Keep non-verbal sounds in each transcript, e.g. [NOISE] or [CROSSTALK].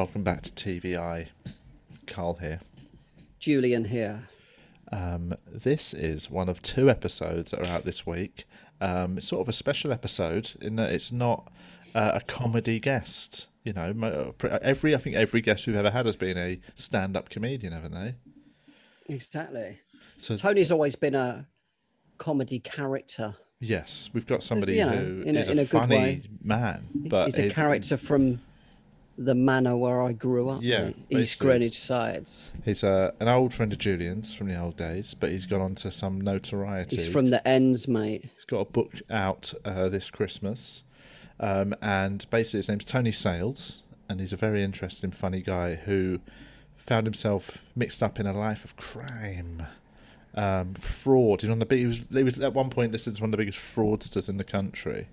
Welcome back to TVI. Carl here. Julian here. Um, this is one of two episodes that are out this week. Um, it's sort of a special episode in that it's not uh, a comedy guest. You know, every I think every guest we've ever had has been a stand-up comedian, haven't they? Exactly. So Tony's always been a comedy character. yes, we've got somebody you know, who in a- is a good funny way. man, but He's a character from the manor where I grew up. Yeah. East. Greenwich sides. He's uh, an old friend of Julian's from the old days, but he's gone on to some notoriety. He's from the ends, mate. He's got a book out uh, this Christmas, um, and basically his name's Tony Sales, and he's a very interesting, funny guy who found himself mixed up in a life of crime, um, fraud. He's of the big. He was, he was at one point listed as one of the biggest fraudsters in the country.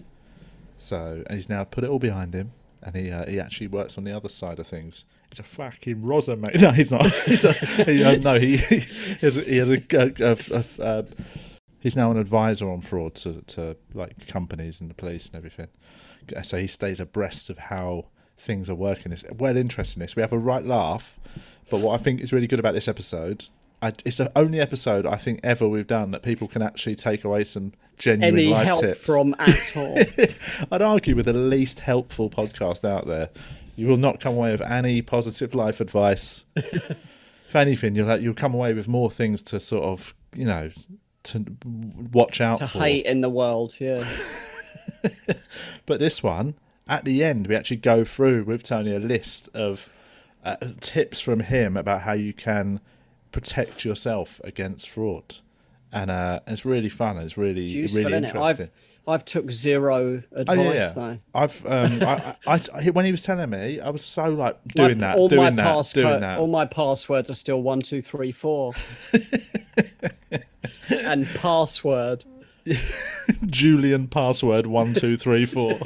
So, and he's now put it all behind him, and he uh, he actually works on the other side of things. He's a fucking rosa, mate. [LAUGHS] No, he's not. [LAUGHS] He's a, he, uh, no, he, [LAUGHS] he has a, he has a, a, a, he's now an advisor on fraud to, to like companies and the police and everything. So he stays abreast of how things are working. It's well interesting. This we have a right laugh, but what I think is really good about this episode, I, it's the only episode I think ever we've done that people can actually take away some genuine Any life help tips. from [LAUGHS] at all? I'd argue with the least helpful podcast out there. You will not come away with any positive life advice. if anything, you'll you'll come away with more things to sort of you know to watch out to for. hate in the world, yeah. [LAUGHS] But this one, at the end, we actually go through with Tony a list of uh, tips from him about how you can protect yourself against fraud, and uh, it's really fun. It's really Useful, really interesting. I've I've took zero advice yeah, yeah. though. I've um, I, I, I, when he was telling me, I was so like My- that, all doing my that, doing that. all my passwords are still one two three four. [LAUGHS] and password. [LAUGHS] Julian password one two three four.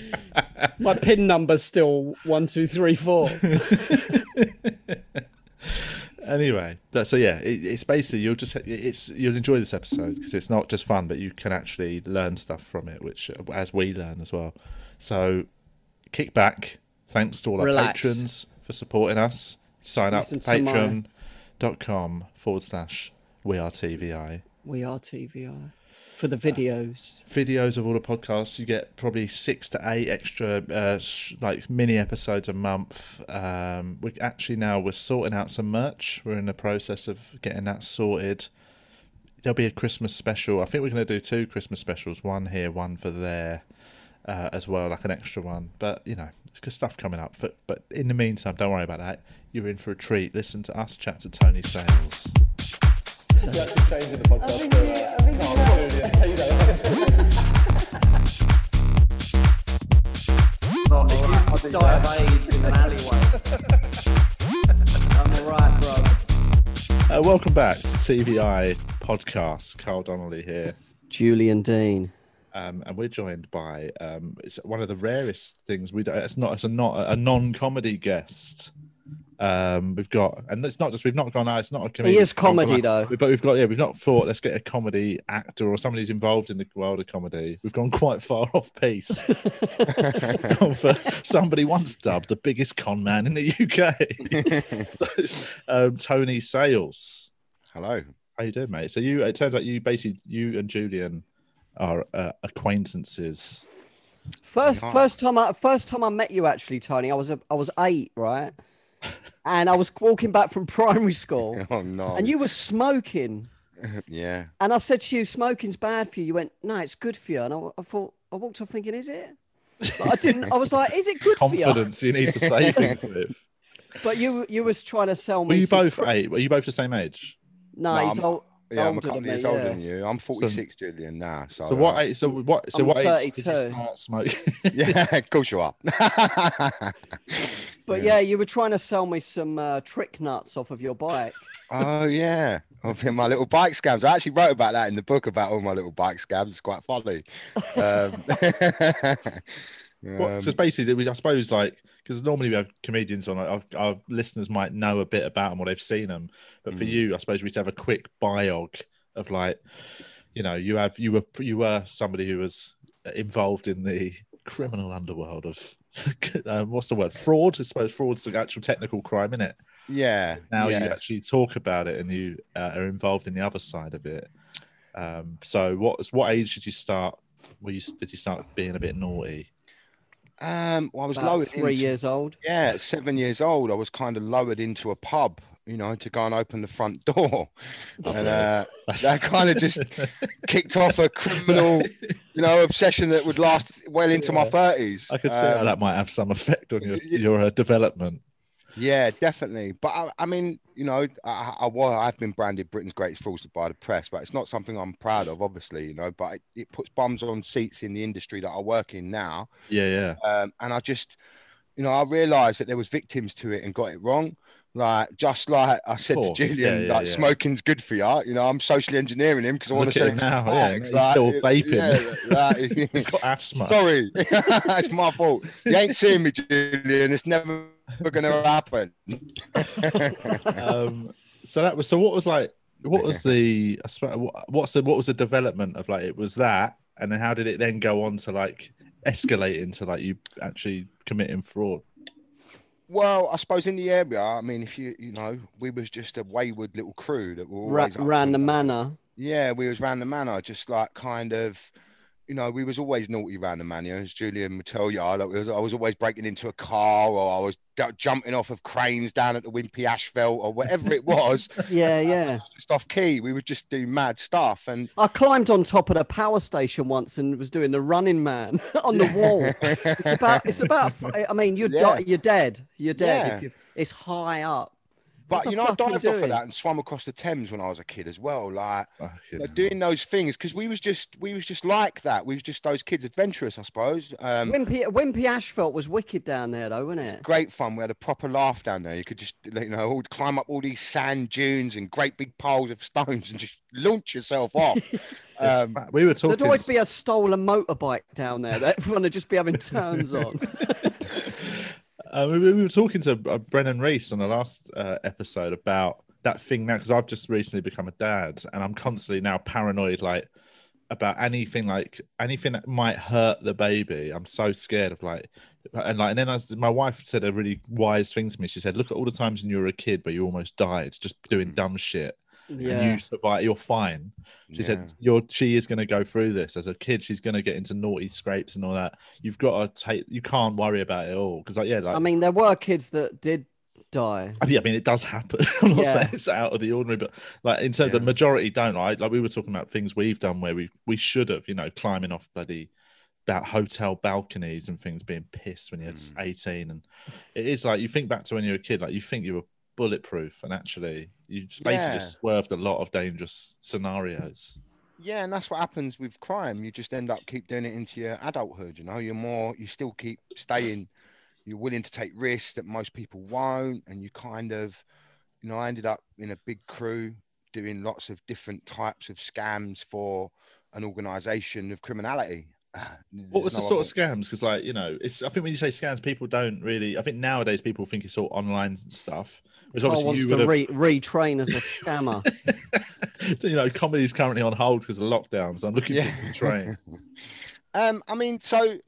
[LAUGHS] My pin number's still one two three four. Anyway, that, so yeah, it, it's basically you'll just it's you'll enjoy this episode because it's not just fun, but you can actually learn stuff from it, which as we learn as well. So kick back. Thanks to all our Relax. patrons for supporting us. Sign up Listen my- patreon.com forward slash we are TVI. We are TVI for the videos. videos of all the podcasts. You get probably six to eight extra uh, sh- like mini episodes a month. Um, we actually now we're sorting out some merch. We're in the process of getting that sorted. There'll be a Christmas special. I think we're going to do two Christmas specials. One here, one for there. Uh, as well, like an extra one, but you know, it's good stuff coming up. But but in the meantime, don't worry about that. You're in for a treat. Listen to us chat to Tony Sales. Die of AIDS in an alleyway. I'm alright, bro. Uh, welcome back to TVI podcast. Carl Donnelly here. Julian Deane. um, and we're joined by um, it's one of the rarest things we do. It's not it's a not a non-comedy guest. Um, we've got, and it's not just we've not gone. Oh, it's not a comedy. is comedy, though. But we've got yeah, we've not thought let's get a comedy actor or somebody who's involved in the world of comedy. We've gone quite far [LAUGHS] off piece. [LAUGHS] For somebody once dubbed the biggest con man in the UK, [LAUGHS] um, Tony Sales. Hello. How you doing, mate? So you, it turns out you basically you and Julian are uh, acquaintances. First, first time I first time I met you actually, Tony. I was a, I was eight, right? And I was walking back from primary school, [LAUGHS] Oh no. and you were smoking. [LAUGHS] yeah. And I said to you, smoking's bad for you. You went, no, it's good for you. And I, I thought, I walked off thinking, is it? But I didn't. I was like, is it good for you? Confidence you need to say [LAUGHS] things with. But you, you was trying to sell me. Were you both fr- eight? Were you both the same age? No, No, he's I'm- old, Yeah, I'm a couple than of me. years older yeah. than you. I'm 46 Julian now. So, So what? uh, Age, so what? So I'm what age did you 32. start smoking? [LAUGHS] [LAUGHS] yeah, of course you are. [LAUGHS] But yeah. you were trying to sell me some uh, trick nuts off of your bike. oh yeah. Of my little bike scams. I actually wrote about that in the book about all my little bike scams. It's quite funny. Um, What, so um, it's basically, I suppose, like because normally we have comedians on, our, our listeners might know a bit about them or they've seen them, but for Mm. you, I suppose we should have a quick biog of like, you know, you have you were you were somebody who was involved in the criminal underworld of [LAUGHS] um, what's the word? Fraud. I suppose fraud's the actual technical crime, isn't it? Yeah. Now yeah. you actually talk about it and you uh, are involved in the other side of it. Um, so, what what age did you start? Were you did you start being a bit naughty? Um, well, I was About lowered three into, years old. Yeah, seven years old, I was kind of lowered into a pub, you know, to go and open the front door, [LAUGHS] and uh, that kind of just [LAUGHS] kicked off a criminal, you know, obsession that would last well into my thirties. I could see how that might have some effect on your your uh, development. Yeah, definitely. But I, I mean, you know, I, I, well, I've been branded Britain's greatest fraudster by the press, but it's not something I'm proud of, obviously, you know. But it, it puts bums on seats in the industry that I work in now, Yeah, yeah. um, and I just, you know, I realised that there was victims to it and got it wrong. Like just like I said to Julian, yeah, yeah, like yeah. smoking's good for you. You know, I'm socially engineering him because I want to at him now, yeah, facts, he's still vaping. yeah, like- [LAUGHS] He's got asthma. Sorry, [LAUGHS] it's my [LAUGHS] fault. You ain't seeing me, Julian. It's never going to happen. um, so that was so. What was like? What was the? I suppose, what- what's the? What was the development of like? It was that, and then how did it then go on to like escalate into like you actually committing fraud? Well, I suppose in the area, I mean, if you you know, we was just a wayward little crew that were Ra- always up ran the manor. Yeah, we was round the manor, just like kind of, you know, we was always naughty around the manor. As Julian would tell you, I was, I was always breaking into a car, or I was d- jumping off of cranes down at the Wimpey Asphalt, or whatever it was, [LAUGHS] Yeah, yeah. just off key. We would just do mad stuff, and I climbed on top of the power station once and was doing the running man [LAUGHS] on the wall. It's about. It's about. [LAUGHS] I mean, you're Yeah. di- you're dead. You're dead. Yeah. If you, it's high up. But you know, I fucking dived off of that and swam across the Thames when I was a kid as well. Like, Fucking like hell. doing those things because we was just we was just like that. We was just those kids adventurous, I suppose. Um, Wimpey, Wimpey Asphalt was wicked down there, though, wasn't it? great fun. We had a proper laugh down there. You could just you know all, climb up all these sand dunes and great big piles of stones and just launch yourself off. [LAUGHS] Um, we were talking. There'd always be a stolen motorbike down there that [LAUGHS] everyone would just be having turns on. [LAUGHS] Uh, we, we were talking to uh, Brennan Reece on the last uh, episode about that thing now because I've just recently become a dad and I'm constantly now paranoid like about anything like anything that might hurt the baby. I'm so scared of like and like and then I my wife said a really wise thing to me. She said, "Look at all the times when you were a kid where you almost died just doing dumb shit, and Yeah. you survive. You're fine." She yeah. said, "You're she is going to go through this as a kid. She's going to get into naughty scrapes and all that. You've got to take. You can't worry about it all because like yeah, like I mean, there were kids that did die. I mean, I mean, it does happen. [LAUGHS] I'm not Yeah. saying it's out of the ordinary, but like in terms, of the majority don't. Like, like we were talking about things we've done where we we should have, you know, climbing off bloody about hotel balconies and things, being pissed when you're Mm. 18, and it is like you think back to when you were a kid, like you think you were bulletproof, and actually you basically Yeah. just swerved a lot of dangerous scenarios. yeah, and that's what happens with crime. You just end up keep doing it into your adulthood. You know, you're more, you still keep staying. You're willing to take risks that most people won't, and you kind of, you know, I ended up in a big crew doing lots of different types of scams for an organization of criminality. What was the sort of scams? Because, like, you know, it's. I think when you say scams, people don't really. I think nowadays people think it's all online stuff. Which obviously wants you to would have. re- retrain as a scammer. [LAUGHS] you know, comedy's currently on hold because of lockdown, so I'm looking Yeah. to train. [LAUGHS] um, I mean, so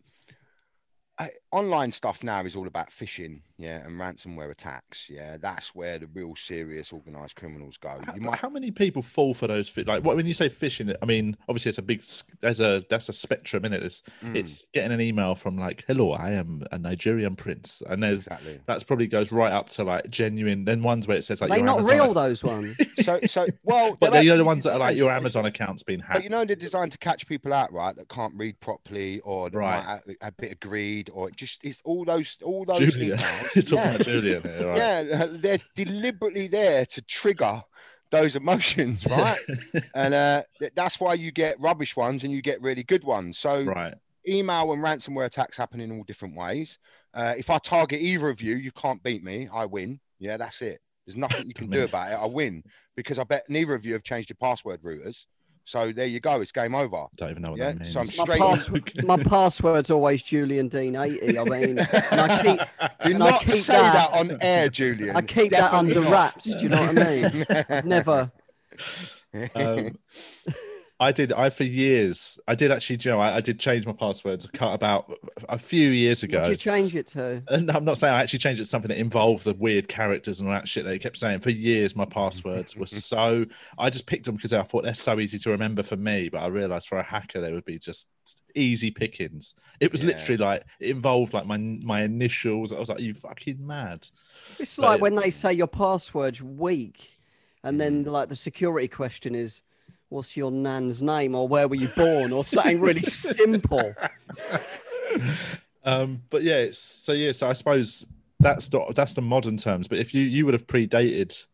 uh, online stuff now is all about phishing, yeah, and ransomware attacks. Yeah, that's where the real serious organized criminals go. How, You might how many people fall for those? fi- Like, what when you say phishing? I mean, obviously, it's a big. There's a that's a spectrum in it. It's, Mm, it's getting an email from like, "Hello, I am a Nigerian prince," and there's exactly. that's probably goes right up to like genuine. Then ones where it says like, they're not Amazon real ac- those ones. [LAUGHS] So, so well, But they're they're the ones that are like your Amazon account's been But hacked. you know they're designed to catch people out, right? That can't read properly, or that Right. might have a bit of greed, or it just it's all those all those emails. [LAUGHS] yeah. about Julian here, right? yeah, they're deliberately there to trigger those emotions, [LAUGHS] right? and uh, that's why you get rubbish ones and you get really good ones. So right. email and ransomware attacks happen in all different ways. Uh, if I target either of you, you can't beat me. I win. Yeah, that's it. There's nothing you [LAUGHS] can do about it. I win because I bet neither of you have changed your password routers. So there you go. It's game over. Don't even know what Yeah, that means. so I'm My, pass- my password's always Julian Deane 80. I mean, I keep, Do And I not keep say that- that on air, Julian. I keep that under not. wraps. Do you know what I mean? [LAUGHS] Never. um, I did. I for years. I did actually, Joe. I, I did change my password. Cut about a few years What ago. did you change it to? And I'm not saying I actually changed it to something that involved the weird characters and all that shit. They kept saying for years my passwords were [LAUGHS] so. I just picked them because I thought they're so easy to remember for me, but I realized for a hacker they would be just easy pickings. It was Yeah. literally like it involved like my my initials. I was like, "You fucking mad." It's But like it- when they say your password's weak, and Mm. then like the security question is, "What's your nan's name?" or "Where were you born?" or something really [LAUGHS] simple. Um, but yeah, it's so yeah. So I suppose that's not that's the modern terms. But if you you would have predated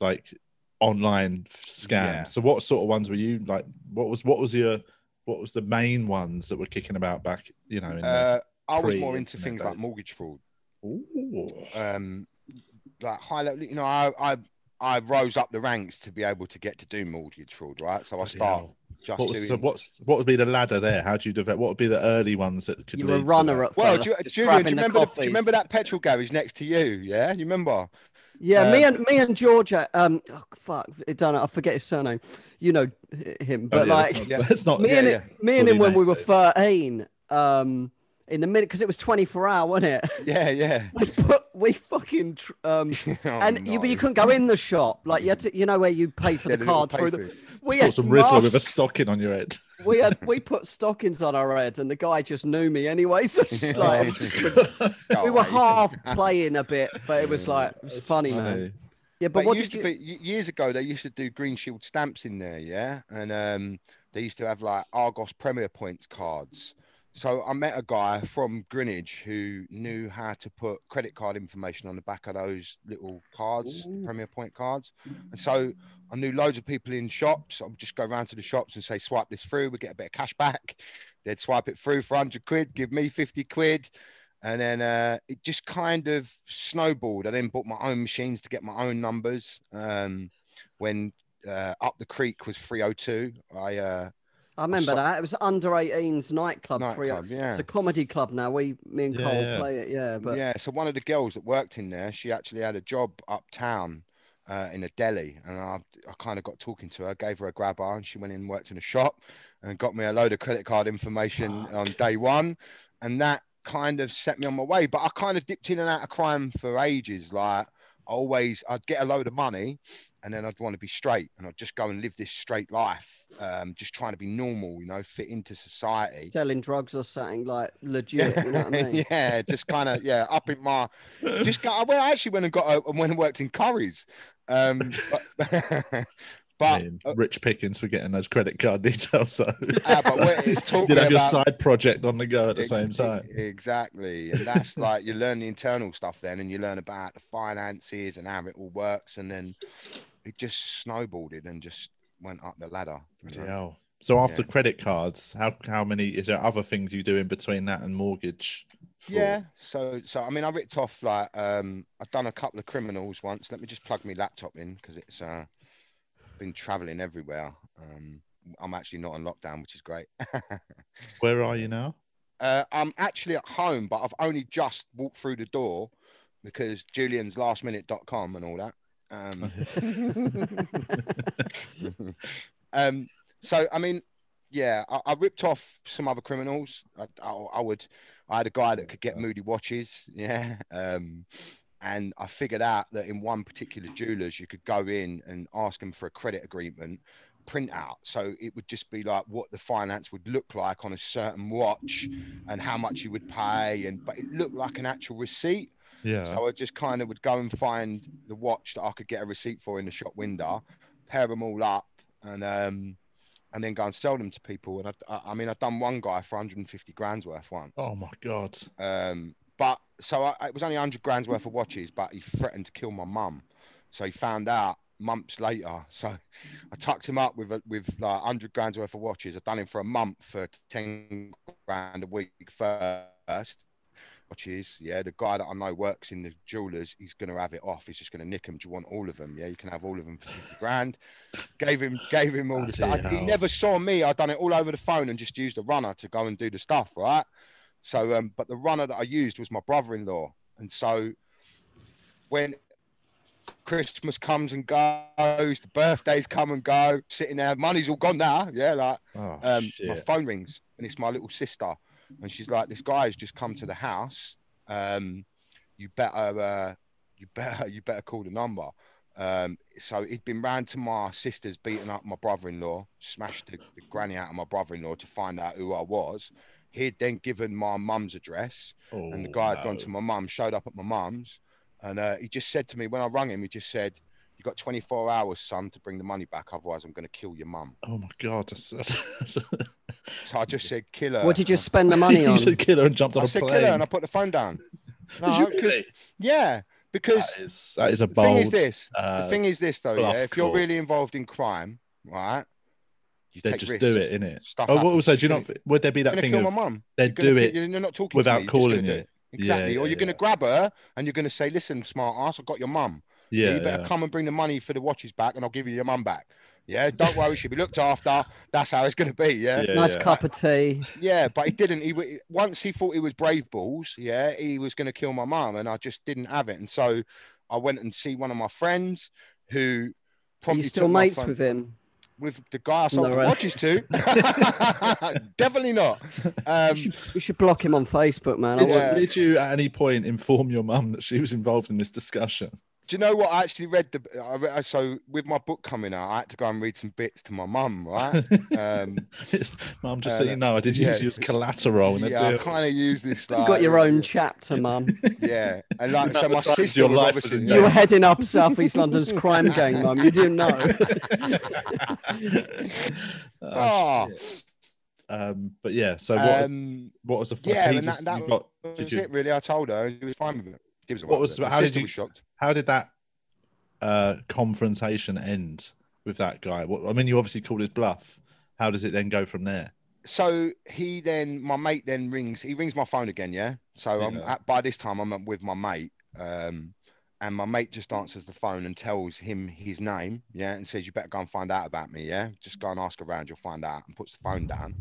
like online scams. Yeah. So what sort of ones were you like? What was what was your what was the main ones that were kicking about back? You know, in the, Uh, I was more into pre-internet things like mortgage fraud. Ooh. Um, like high level, you know, I, I I rose up the ranks to be able to get to do mortgage fraud, right? So I Bloody start hell. just What was so what's what would be the ladder there? How do you develop? What would be the early ones that could You were lead to runner that? at well, first, do you, Julian, do you remember the, do you remember that petrol garage next to you? Yeah, you remember? Yeah, me Um, and me and Georgia. Um, oh, fuck, I don't. I forget his surname. You know h- him, Oh, but yeah, like let's Yeah. not, me yeah, and yeah. me and him when we were it. thirteen. Um, in the minute because it was twenty four hour, wasn't it? [LAUGHS] Yeah, yeah. [LAUGHS] we put we fucking tr- um, [LAUGHS] Oh, and you but you couldn't go in the shop. Like you had to, you know where you pay for Yeah, the card through the. through. We Got had some Rizzler with a stocking on your head. we had we put stockings on our head, and the guy just knew me anyway. So it's just like we were half playing a bit, but it was like it was It's funny, man. Yeah, but, But, what used did to be years ago. They used to do Green Shield stamps in there, yeah, and um, they used to have like Argos Premier Points cards. So I met a guy from Greenwich who knew how to put credit card information on the back of those little cards, Ooh. Premier Point cards. And so I knew loads of people in shops. I would just go around to the shops and say, swipe this through, we get a bit of cash back. They'd swipe it through for 100 quid, give me 50 quid. And then uh, it just kind of snowballed. I then bought my own machines to get my own numbers. Um, when uh, Up the Creek was 302, I uh, I remember saw- that it was under 18s nightclub. three- nightclub, yeah. It's a comedy club now. We, me and Yeah, Cole yeah. play it. Yeah, but yeah, so one of the girls that worked in there, she actually had a job uptown uh, in a deli, and I, I kind of got talking to her, gave her a grabber, and she went in and worked in a shop, and got me a load of credit card information on day one, and that kind of set me on my way. But I kind of dipped in and out of crime for ages. Like I always, I'd get a load of money, and then I'd want to be straight, and I'd just go and live this straight life, um, just trying to be normal, you know, fit into society. selling drugs or something like legit. You know what I [LAUGHS] mean? yeah, just kind of yeah, up in my just got. I went, I actually went and got a, went and worked in Curry's, um, but, [LAUGHS] [LAUGHS] I but, mean, uh, rich pickings for getting those credit card [LAUGHS] details. though. ah, but it's talking did have your about- side project on the go at the ex- same time. exactly, and that's [LAUGHS] like you learn the internal stuff then, and you learn about the finances and how it all works, and then it just snowballed and just went up the ladder. you know. So after Yeah. credit cards, how how many is there other things you do in between that and mortgage? fraud? Yeah, so so I mean, I ripped off like um, I've done a couple of criminals once. Let me just plug my laptop in because it's uh, been traveling everywhere. Um, I'm actually not on lockdown, which is great. [LAUGHS] Where are you now? uh, I'm actually at home, but I've only just walked through the door because Julian's lastminute.com and all that. Um, [LAUGHS] [LAUGHS] um, so I mean, yeah, I, I ripped off some other criminals. I, I, I would, I had a guy that could get moody watches, yeah, um, and I figured out that in one particular jewelers you could go in and ask them for a credit agreement print out so it would just be like what the finance would look like on a certain watch and how much you would pay and but it looked like an actual receipt Yeah. so I just kind of would go and find the watch that I could get a receipt for in the shop window, pair them all up, and um, and then go and sell them to people. And I, I, I mean, I've done one guy for 150 grand's worth once. Oh my god. Um, but so I, it was only 100 grand's worth of watches, but he threatened to kill my mum. So he found out months later. So I tucked him up with a, with like 100 grand's worth of watches. I've done him for a month for 10 grand a week first. Watches, yeah. The guy that I know works in the jewelers. He's gonna have it off. He's just gonna nick them. Do you want all of them? Yeah, you can have all of them for 50 grand. Gave him, gave him all the stuff. He never saw me. I'd done it all over the phone and just used a runner to go and do the stuff, right? So, um, but the runner that I used was my brother-in-law, and so when Christmas comes and goes, the birthdays come and go, sitting there, money's all gone now. Yeah, like Oh, um, my phone rings and it's my little sister, and she's like, "This guy has just come to the house. Um, you better, uh, you better, [LAUGHS] you better call the number." Um, so he'd been round to my sister's, beating up my brother-in-law, smashed the, the granny out of my brother-in-law to find out who I was. He'd then given my mum's address, and the Oh, guy had gone to my mum, showed up at my mum's, and uh, he just said to me when I rang him, he just said, "You got 24 hours, son, to bring the money back. Otherwise, I'm going to kill your mum." Oh my god, that's, that's, that's So I just said, "Kill her." What did you spend the [LAUGHS] money you on? said kill her and jumped on I a said, plane. "Kill her," and I put the phone down. [LAUGHS] Did No, really? Yeah, because That is, that is a the thing is this. uh, the thing is this, though. Yeah, if you're really involved in crime, right? You they take just risks. do it, innit? Stuff Oh, what happens. also, do you not? Would there be that thing kill my of mum. they You're gonna do ki- it? You're not talking without to me, you're just gonna calling you. it. Exactly. Yeah, or yeah, you're going to grab her and you're going to say, "Listen, smart ass, I've got your mum. Yeah, you better yeah. come and bring the money for the watches back, and I'll give you your mum back." Yeah, don't worry, she'll be looked after. That's how it's going to be. Yeah? Yeah, nice yeah. cup of tea. yeah, but he didn't. He once he thought he was brave balls. Yeah, he was going to kill my mum, and I just didn't have it. And so I went and see one of my friends who Are probably you still took mates with him? With the guy I sold No, the right. watches to. [LAUGHS] [LAUGHS] Definitely not. We Um, should, we should block him on Facebook, man. Did, Yeah. did you at any point inform your mum that she was involved in this discussion? Do you know what? I actually read the. I re- so with my book coming out, I had to go and read some bits to my mum, right? [LAUGHS] Um, Mum, just uh, so you know, I did use yeah. you as collateral in yeah, I kind of use this. You've got your own chapter, mum. [LAUGHS] Yeah, and like so, my sister your was life was obviously. You were heading up South East London's crime gang, mum. You didn't know. [LAUGHS] Oh, Oh. Um, but yeah, so what, was, um, what was the fuss? yeah, and that- that you got, that did was you, it. Really, I told her, and she was fine with it. Was What was- with it. My how did you- was shocked. how did that uh, confrontation end with that guy? What, I mean, you obviously called his bluff. How does it then go from there? so he then my mate then rings he rings my phone again yeah so i'm at, by this time i'm with my mate um and my mate just answers the phone and tells him his name yeah and says you better go and find out about me yeah just go and ask around you'll find out and puts the phone down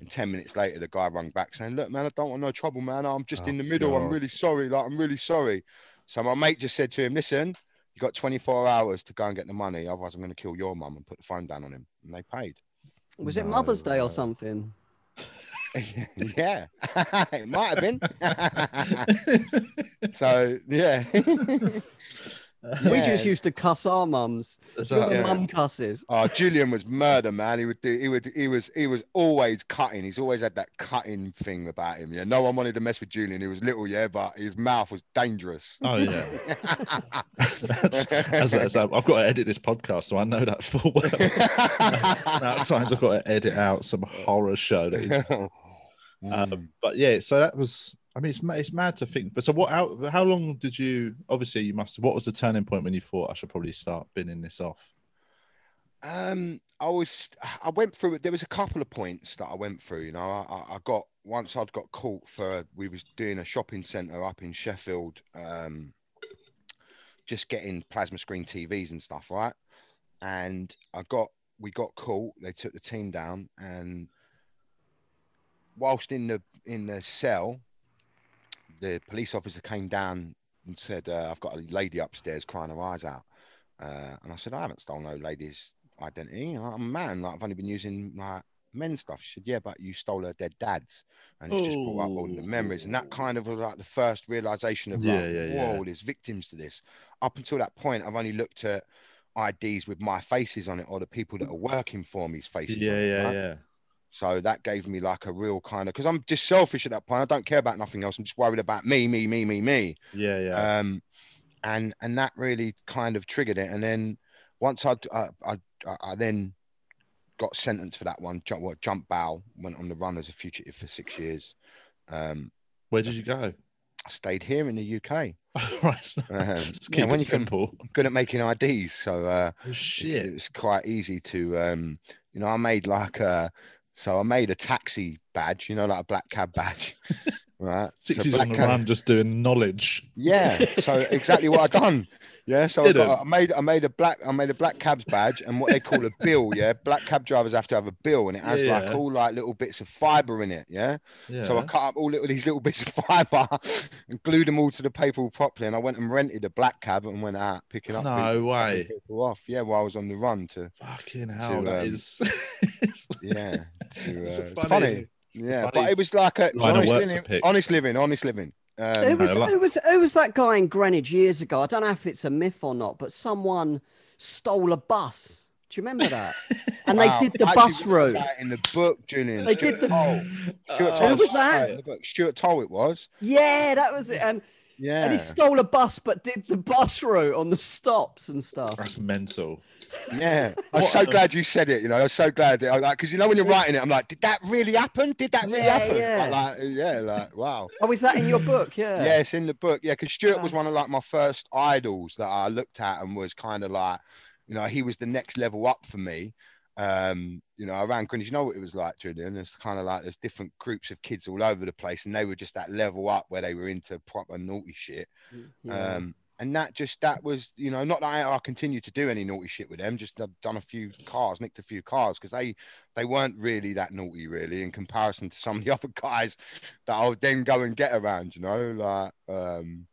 and 10 minutes later the guy rung back saying look man i don't want no trouble man. I'm just Oh, in the middle. I'm really sorry. Like i'm really sorry. So my mate just said to him listen you got 24 hours to go and get the money otherwise i'm going to kill your mum and put the phone down on him. And they paid. Was it Mother's Day or something? [LAUGHS] yeah, [LAUGHS] it might have been. [LAUGHS] so yeah, We just used to cuss our mums. Is Your Yeah. mum cusses. oh, Julian was murder, man. He would do. He would. He was. He was always cutting. He's always had that cutting thing about him. Yeah, no one wanted to mess with Julian. He was little, yeah, but his mouth was dangerous. Oh yeah, [LAUGHS] That's, as, as I, I've got to edit this podcast, so I know that full well. [LAUGHS] At times I've got to edit out some horror show that is [LAUGHS] Um, but yeah, so that was. I mean, it's it's mad to think. But so, what? How, how long did you? Obviously, you must. What was the turning point when you thought I should probably start binning this off? Um, I was, I went through. There was a couple of points that I went through. You know, I- I got once I'd got caught for. We was doing a shopping centre up in Sheffield. Um, just getting plasma screen TVs and stuff, right? And I got, we got caught. They took the team down, and whilst in the in the cell, the police officer came down and said, uh, "I've got a lady upstairs crying her eyes out." Uh, and I said, I haven't stolen no lady's identity. I'm a man. Like, I've only been using like men's stuff. She said, Yeah, but you stole her dead dad's. And it's just brought up all the memories. And that kind of was like the first realization of like, Yeah, yeah, yeah. whoa, there's victims to this. Up until that point, I've only looked at IDs with my faces on it or the people that are working for me's faces. on Yeah, it, yeah, right? yeah. So that gave me like a real kind of because I'm just selfish at that point. I don't care about nothing else. I'm just worried about me, me, me, me, me Yeah, yeah. um, and and that really kind of triggered it. And then once I'd, I, I, I then got sentenced for that one. Jump, what, jump bow went on the run as a fugitive for six years. Um, Where did you go? I stayed here in the UK. [LAUGHS] right, so- Um, [LAUGHS] let's yeah, keep when it you simple. I'm good at making IDs, so uh, Oh it- shit! it was quite easy to, um, you know, I made like a, so I made a taxi badge, you know, like a black cab badge, [LAUGHS] right? So Sixties black on the cab- run, just doing knowledge. Yeah, so [LAUGHS] exactly what I've done. Yeah, so I, got, I made I made a black I made a black cabs badge and what they call a bill. [LAUGHS] Yeah, black cab drivers have to have a bill and it has Yeah. like all like little bits of fibre in it. Yeah, Yeah. so I cut up all little, these little bits of [LAUGHS] fibre and glued them all to the paper properly. And I went and rented a black cab and went out picking up. No people, way. people off. Yeah, while I was on the run to Fucking hell, that um, is. [LAUGHS] yeah to, It's uh, funny- funny. Yeah, funny but it was like a honest living, honest living, honest living. Um, Who was, I who was who was that guy in Greenwich years ago? I don't know if it's a myth or not, but someone stole a bus. Do you remember that? [LAUGHS] And wow, they did the I bus route. in the book, Julian. They Stuart did the- Toll. Stuart [LAUGHS] Toll Who was that? in the book. Stuart Toll it was. Yeah, that was it. And Yeah. and he stole a bus, but did the bus route on the stops and stuff. That's mental. Yeah, I'm so a- glad you said it. You know, I'm so glad that I like because you know when you're writing it, I'm like, did that really happen? Did that really Yeah, happen? yeah. Like, like, yeah, like wow. Oh, is that in your book? Yeah. Yeah, it's in the book. Yeah, because Stuart was Ah. one of like my first idols that I looked at and was kind of like, you know, he was the next level up for me. Um, you know, around Greenwich, you know what it was like, Julian. It's kind of like there's different groups of kids all over the place, and they were just that level up where they were into proper naughty shit. Yeah. Um, and that just that was you know not that I, I continue to do any naughty shit with them just I've done a few cars nicked a few cars because they they weren't really that naughty really in comparison to some of the [LAUGHS] other guys that I would then go and get around you know like um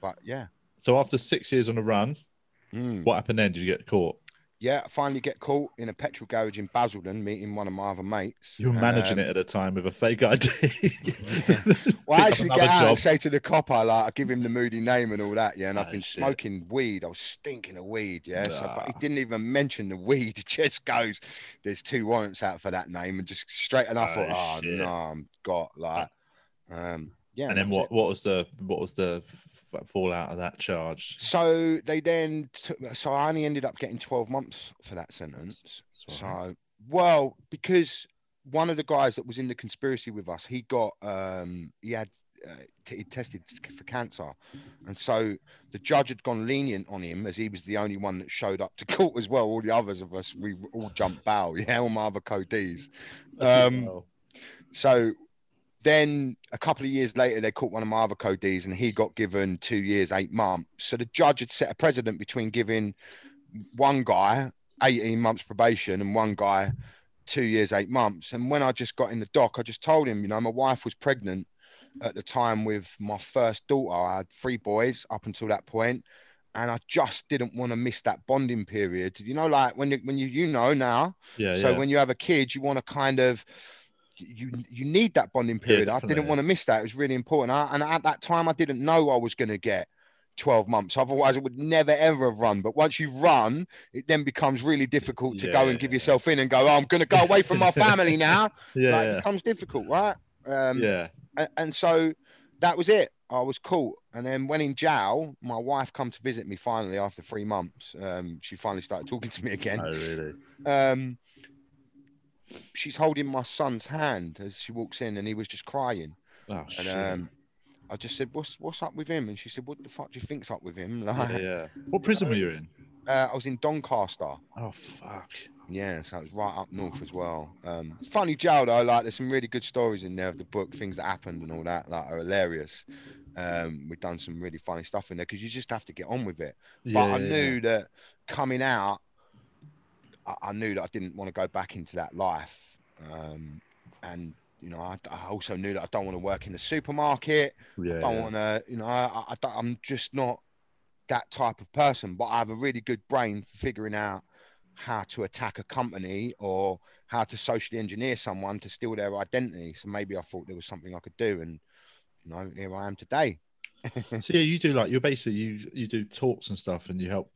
but yeah So after six years on a run, Mm. what happened then? Did you get caught? Yeah I finally get caught in a petrol garage in Basildon meeting one of my other mates You were managing Um, it at a time with a fake ID. [LAUGHS] [LAUGHS] Well, Pick I up actually another get out job. and say to the cop, I like, I give him the moody name and all that, yeah. And I've Oh, been shit. smoking weed. I was stinking of weed, yeah. So, but he didn't even mention the weed. [LAUGHS] He just goes, "There's two warrants out for that name," and just straight. And I thought, Oh, oh shit. no, I'm got like, um, yeah. and then what? it. What was the what was the f- fallout of that charge? So they then, took, so I only ended up getting 12 months for that sentence. That's all right. So, well, because one of the guys that was in the conspiracy with us, he got, um, he had, uh, t- he tested for cancer, and so the judge had gone lenient on him as he was the only one that showed up to [LAUGHS] court as well. All the others of us, we all jumped bail. [LAUGHS] Yeah, all my other codees. That's Um. So then a couple of years later, they caught one of my other codees and he got given two years, eight months. So the judge had set a precedent between giving one guy 18 months probation and one guy two years, eight months. And when I just got in the dock, I just told him, you know, my wife was pregnant at the time with my first daughter. I had three boys up until that point, And I just didn't want to miss that bonding period. You know, like when you when you you know now, Yeah, so yeah. when you have a kid, you want to kind of you you need that bonding period. I didn't want to miss that. It was really important. I, and at that time, I didn't know I was going to get 12 months. Otherwise, I would never ever have run. But once you run, it then becomes really difficult to go and give Yeah. yourself in and go, oh, I'm going to go away from my [LAUGHS] family now. yeah, like, it becomes difficult, right? Um, yeah. and, and so that was it. I was caught, and then when in jail, my wife come to visit me finally after three months. Um, she finally started talking to me again. Oh, really? Um, she's holding my son's hand as she walks in, and he was just crying. Oh, And shit. um, I just said, "What's what's up with him?" And she said, "What the fuck do you think's up with him?" [LAUGHS] Like, yeah, yeah. What prison were you in? uh, I was in Doncaster. Oh, fuck. Yeah, so it was right up north as well. Um, funny jail though. Like, there's some really good stories in there of the book, things that happened and all that. Like, are hilarious. Um, we've done some really funny stuff in there because you just have to get on with it. Yeah, but I yeah, knew that coming out, I, I knew that I didn't want to go back into that life. Um, and you know, I, I also knew that I don't want to work in the supermarket. Yeah. I don't want to, you know, I, I, I'm just not that type of person. But I have a really good brain for figuring out how to attack a company or how to socially engineer someone to steal their identity. So maybe I thought there was something I could do, and you know, here I am today. [LAUGHS] So yeah, you do like you're basically you you do talks and stuff, and you help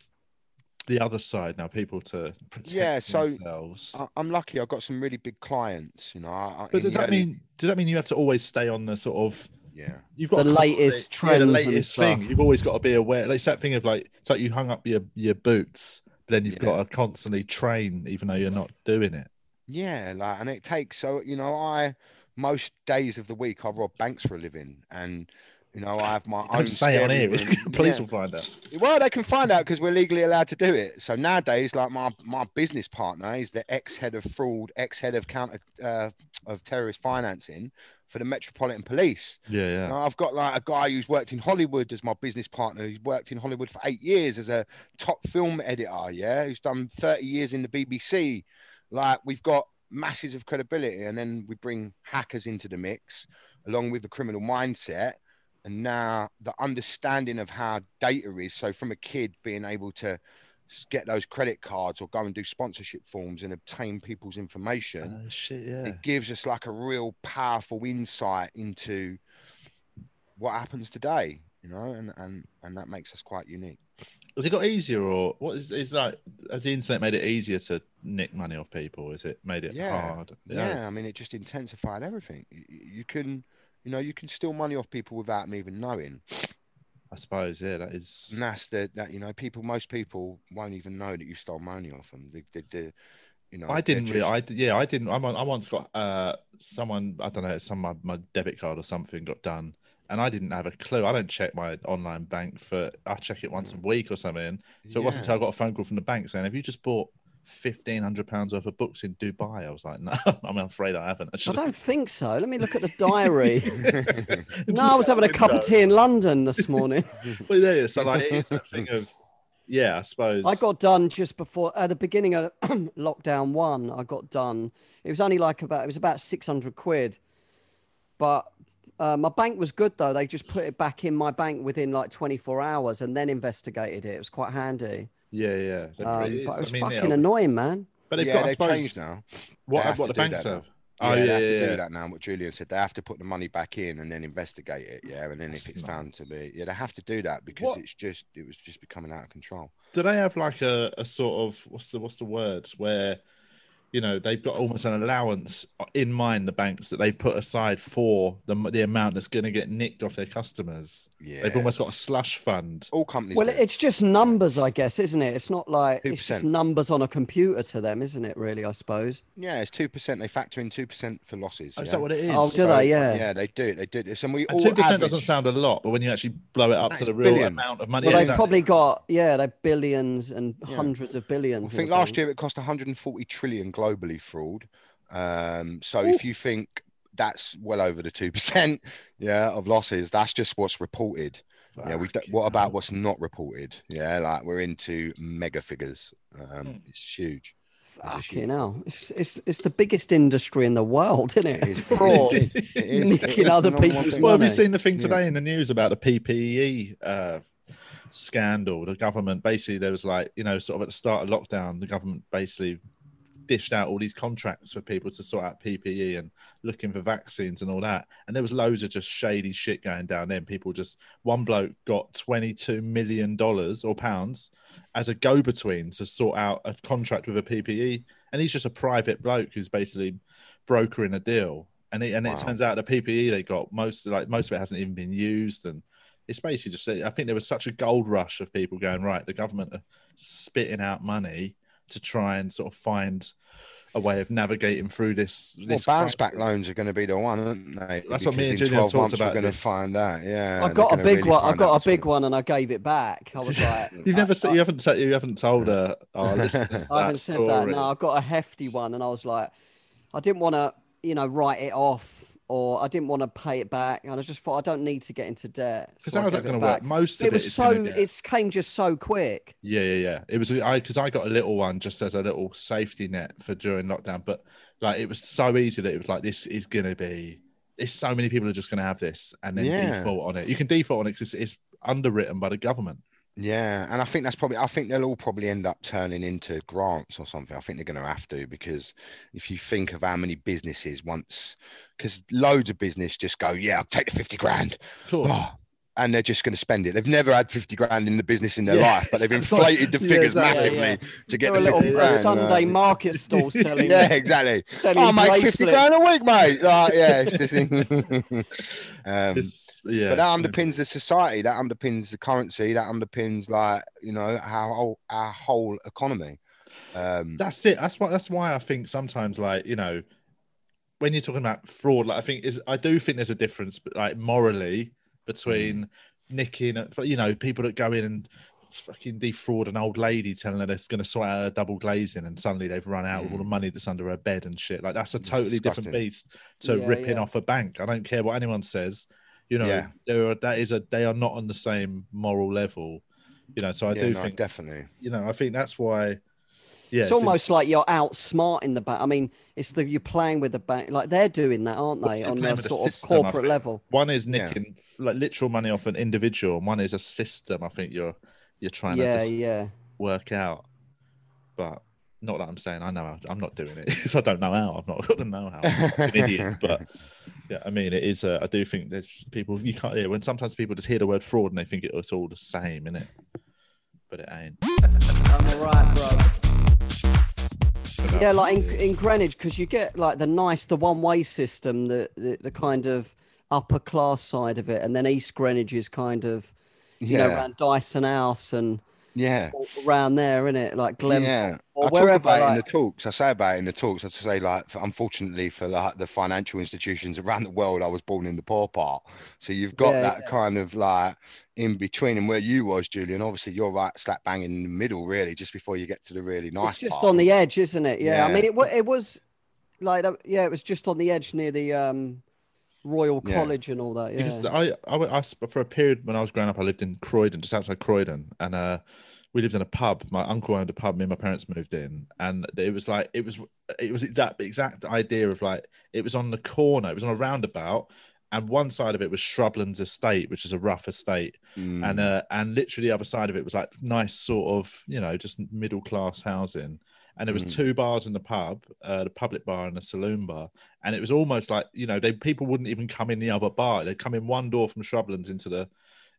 the other side now people to protect Yeah, so, themselves. I, I'm lucky. I've got some really big clients. You know, I, I- but does that early- mean does that mean you have to always stay on the sort of Yeah. you've got The to constantly- latest yeah, trends the and latest thing. stuff. You've always got to be aware. Like it's that thing of like it's like you hung up your your boots, but then you've Yeah. got to constantly train even though you're not doing it. Yeah, like, and it takes so you know, I most days of the week I rob banks for a living, and You know, I have my own. Don't say it on here. [LAUGHS] Police Yeah. will find out. Well, they can find out because we're legally allowed to do it. So nowadays, like my my business partner is the ex head of fraud, ex head of counter uh, of terrorist financing for the Metropolitan Police. Yeah, yeah. Now, I've got like a guy who's worked in Hollywood as my business partner. He's worked in Hollywood for eight years as a top film editor. Yeah, who's done thirty years in the BBC. Like we've got masses of credibility, and then we bring hackers into the mix, along with the criminal mindset, and now the understanding of how data is. So from a kid being able to get those credit cards or go and do sponsorship forms and obtain people's information Oh shit, yeah. it gives us like a real powerful insight into what happens today you know and and and that makes us quite unique Has it got easier, or what is is like? Has the internet made it easier to nick money off people? is it made it Yeah. hard? yeah, it's- i mean it just intensified everything you can you know you can steal money off people without them even knowing I suppose, yeah, that is. and that's the that you know people most people won't even know that you stole money off them the, the, the you know I didn't really. just- I d- yeah, I didn't. I'm on, I once got uh someone. I don't know. Some my, my debit card or something got done, and I didn't have a clue. I don't check my online bank for. I check it once a week or something. So it wasn't Mm. Until I got a phone call from the bank saying, "Have you just bought fifteen hundred pounds worth of books in Dubai?" I was like, [LAUGHS] "No, I'm afraid I haven't." I, I don't think so. Let me look at the [LAUGHS] diary. [LAUGHS] No, I was having a cup of tea in London this morning. Well, yeah, so like it's a thing of, yeah, I suppose. I got done just before at the beginning of [CLEARS THROAT] lockdown one. I got done. It was only like about it was about six hundred quid, but uh, my bank was good though. They just put it back in my bank within like twenty four hours and then investigated it. It was quite handy. Yeah, yeah. They're Um, but it I was mean, yeah, fucking annoying, man. But they've yeah, got, I they've suppose, changed now what They have what to the do banks that now. have. Yeah, oh they have yeah, to yeah. do that now. What Julian said, they have to put the money back in and then investigate it. Yeah, and then if That's it's found to be, yeah, they have to do that because What- it's just it was just becoming out of control. Do they have like a, a sort of what's the what's the word where you know they've got almost an allowance in mind the banks that they've put aside for the the amount that's going to get nicked off their customers. Yeah, They've almost got a slush fund. all companies. Well, do. it's just numbers, I guess, isn't it? It's not like it's just numbers on a computer to them, isn't it? Really, I suppose. yeah, it's two percent. They factor in two percent for losses. Oh, is yeah? that what it is? Oh, do they? Yeah. Yeah, they do. They do this, and we And all two percent doesn't sound a lot, but when you actually blow it up That to the real billions. amount of money, Well, yeah, they've exactly. probably got yeah, they're billions and Yeah. hundreds of I billions. in think last bank. year it cost 140 trillion globally fraud. Um, so if you think that's well over the two percent, [LAUGHS] yeah, of losses, that's just what's reported. Yeah, we. do what about what's not reported? Yeah, like we're into mega figures. Um, Hmm. It's huge. It's a huge- It's, it's, it's the biggest industry in the world, isn't it? It is- [LAUGHS] Fraud. [LAUGHS] it is- it is- Nicking other number people's thing. Well, have you seen the thing Yeah. today in the news about the PPE uh, scandal? The government basically there was like you know sort of at the start of lockdown, the government basically dished out all these contracts for people to sort out PPE and looking for vaccines and all that. And there was loads of just shady shit going down there. People just one bloke got twenty two million dollars or pounds as a go between to sort out a contract with a PPE, and he's just a private bloke who's basically brokering a deal. And it, and it turns out the PPE they got most like most of it hasn't even been used, and it's basically just I think there was such a gold rush of people going right. The government are spitting out money to try and sort of find a way of navigating through this. Well, bounce crisis. back loans are going to be the one, aren't they? That's what me and in Julian talked months about We're going to find that. Yeah, I they're got a big really one. I find got a big one, and I gave it back. I was [LAUGHS] like, "You've never uh, said you haven't said you haven't told her. [LAUGHS] Oh, Our listeners I haven't said story. that. No, I got a hefty one, and I was like, I didn't want to, you know, write it off, or I didn't want to pay it back, and I just thought I don't need to get into debt. Because so I how's that going to work? Most of It it was so. gonna get- It came just so quick. Yeah, yeah, yeah. It was I because I got a little one just as a little safety net for during lockdown, but like it was so easy that it was like this is gonna be. It's so many people are just gonna have this and then Yeah. default on it. You can default on it because it's, it's underwritten by the government. Yeah, and I think that's probably. I think they'll all probably end up turning into grants or something. I think they're going to have to because if you think of how many businesses once, because loads of business just go, yeah, I'll take the fifty grand. Oh, and they're just going to spend it. They've never had fifty grand in the business in their Yeah, life, but they've [LAUGHS] it's not- inflated the yeah, figures exactly, massively yeah. to get They're the a little fifty a grand. Sunday uh, market stall [LAUGHS] selling. yeah, exactly. selling I'll make fifty grand a week, mate. Like, yeah, it's just. [LAUGHS] um, It's, yeah, but that it's- underpins the society that underpins the currency that underpins like you know our whole our whole economy um That's it. That's why. That's why I think sometimes, like you know, when you're talking about fraud, like I think is I do think there's a difference, but like morally between mm. nicking, you know, people that go in and fucking defraud an old lady telling her they're going to sort out her double glazing and suddenly they've run out of all mm. the money that's under her bed and shit. Like that's a It's totally different beast to Yeah, ripping yeah. off a bank. I don't care what anyone says. You know, Yeah. there are, that is a they are not on the same moral level. You know, so I yeah, do no, think definitely. you know I think that's why. Yeah, it's in- almost like you're outsmarting the bank. I mean, it's the you're playing with the bank. Like they're doing that, aren't they? they're On playing the a sort of system, I corporate level. One is Yeah. nicking like literal money off an individual, and one is a system. I think you're you're trying to Yeah, just yeah. work out, but not that I'm saying I know how, I'm not doing it [LAUGHS] because I don't know how. I've not got the know how. I'm an idiot, [LAUGHS] but yeah, I mean it is. Uh, I do think there's people you can't hear when sometimes people just hear the word fraud and they think it's all the same, innit? But it ain't. I'm alright, bro. Yeah, like in, in Greenwich, because you get like the nice, the one-way system, the, the the kind of upper class side of it, and then East Greenwich is kind of you know around Dyson House and yeah. around there, isn't it? Like Glen yeah, or I talk about it in the talks. I say about it in the talks. I say like, for, unfortunately for like the financial institutions around the world, I was born in the poor part. So you've got Yeah, that kind of like in between, and where you was, Julian. Obviously, you're right slap bang in the middle, really, just before you get to the really nice. it's just part. on the edge, isn't it? Yeah. I mean, it was it was like yeah, it was just on the edge near the um Royal Yeah. College and all that. Yeah. Because I, I, I, for a period when I was growing up, I lived in Croydon, just outside Croydon, and uh, we lived in a pub. My uncle owned a pub. Me and my parents moved in, and it was like it was it was that exact idea of like it was on the corner. It was on a roundabout, and one side of it was Shrublands Estate, which is a rough estate, Mm. and uh, and literally the other side of it was like nice sort of you know just middle class housing. And there was Mm. two bars in the pub, uh, the public bar and a saloon bar, and it was almost like you know they people wouldn't even come in the other bar. They'd come in one door from Shrublands into the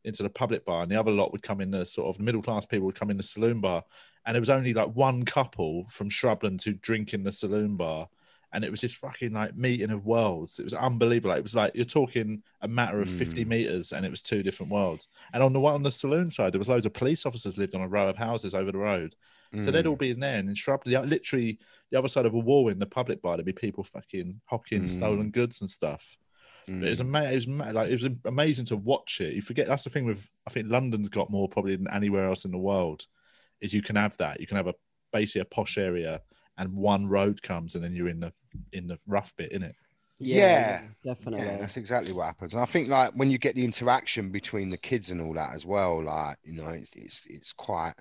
into the public bar, and the other lot would come in the sort of middle class people would come in the saloon bar, and there was only like one couple from Shrublands who drink in the saloon bar, and it was just fucking like meeting of worlds. It was unbelievable. It was like you're talking a matter of fifty Mm. meters, and it was two different worlds. And on the one on the saloon side, there was loads of police officers lived on a row of houses over the road. So they'd Mm. all be in there, and in Shrublands, literally the other side of a wall in the public bar, there'd be people fucking hocking Mm. stolen goods and stuff. But it was Mm. amazing. It was ma- like it was amazing to watch it. You forget that's the thing with I think London's got more probably than anywhere else in the world. Is you can have that. You can have a basically a posh area, and one road comes, and then you're in the in the rough bit, in it. Yeah, Yeah. definitely. Yeah, that's exactly what happens. And I think like when you get the interaction between the kids and all that as well, like you know, it's it's, it's quite.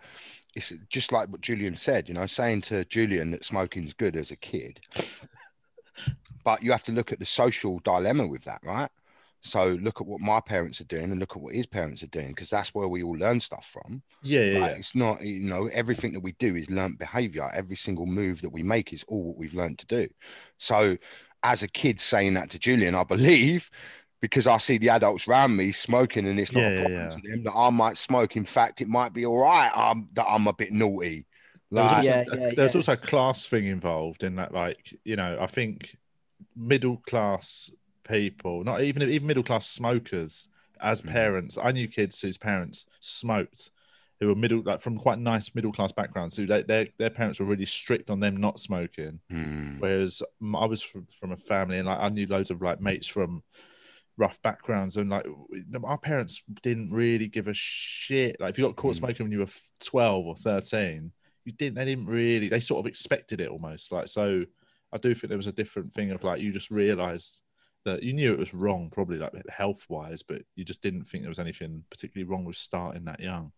It's just like what Julian said, you know, saying to Julian that smoking's good as a kid, [LAUGHS] but you have to look at the social dilemma with that, right? So look at what my parents are doing and look at what his parents are doing because that's where we all learn stuff from. Yeah, yeah, Like, yeah. It's not, you know, everything that we do is learnt behavior. Every single move that we make is all what we've learned to do. So, as a kid saying that to Julian, I believe because I see the adults around me smoking and it's not Yeah, a problem yeah. to them that I might smoke. In fact, it might be all right um, that I'm a bit naughty. There was also, Yeah, a- yeah, there's yeah. also a class thing involved in that, like you know, I think middle class people, not even even middle class smokers, as Mhm. parents, I knew kids whose parents smoked, who were middle, like from quite nice middle class backgrounds, who they, their their parents were really strict on them not smoking. hmm, Whereas i was from, from a family, and like I knew loads of like mates from rough backgrounds, and like our parents didn't really give a shit. Like if you got caught Mm. smoking when you were twelve or thirteen, you didn't. They didn't really. They sort of expected it almost. Like so, I do think there was a different thing of like you just realised that you knew it was wrong, probably like health wise, but you just didn't think there was anything particularly wrong with starting that young.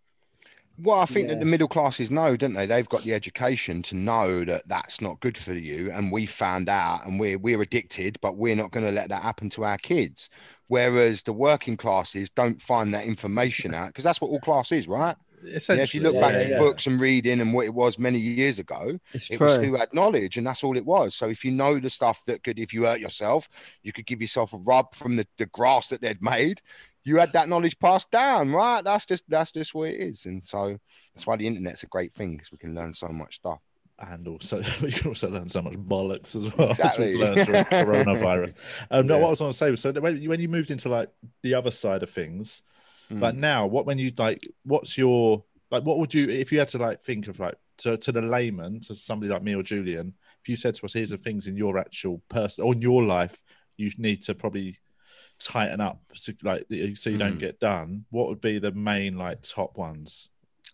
Well, I think that the middle classes know, don't they? They've got the education to know that that's not good for you, and we found out, and we're we're addicted, but we're not going to let that happen to our kids. Whereas the working classes don't find that information out because that's what all class is, right? Yeah, Essentially, if you look Yeah, back yeah, to yeah. books and reading and what it was many years ago, It's it true. was who had knowledge, and that's all it was. So if you know the stuff that could, if you hurt yourself, you could give yourself a rub from the, the grass that they'd made. You had that knowledge passed down, right? That's just that's just what it is, and so that's why the internet's a great thing because we can learn so much stuff. and also [LAUGHS] you can also learn so much bollocks as well Exactly. [LAUGHS] as we've learned during [LAUGHS] coronavirus. Um, no, Yeah. what I was going to say was so when you, when you moved into like the other side of things, Mm. like now, what when you like, what's your like? What would you if you had to like think of like to to the layman, to somebody like me or Julian, if you said to us, here's the things in your actual person or in your life you need to probably tighten up so, like so you don't Mm. get done, what would be the main like top ones?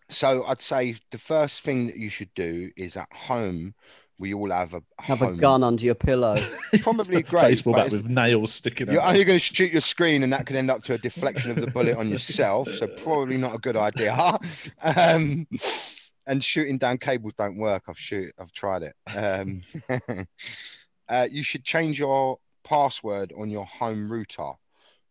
So I'd say the first thing that you should do is at home. We all have a Have a gun under your pillow. Probably [LAUGHS] great. Baseball bat with nails sticking You're out. only going to shoot your screen, and that could end up to a deflection of the bullet on yourself. So probably not a good idea. [LAUGHS] um, and shooting down cables don't work. I've shoot. I've tried it. Um, [LAUGHS] uh, you should change your password on your home router.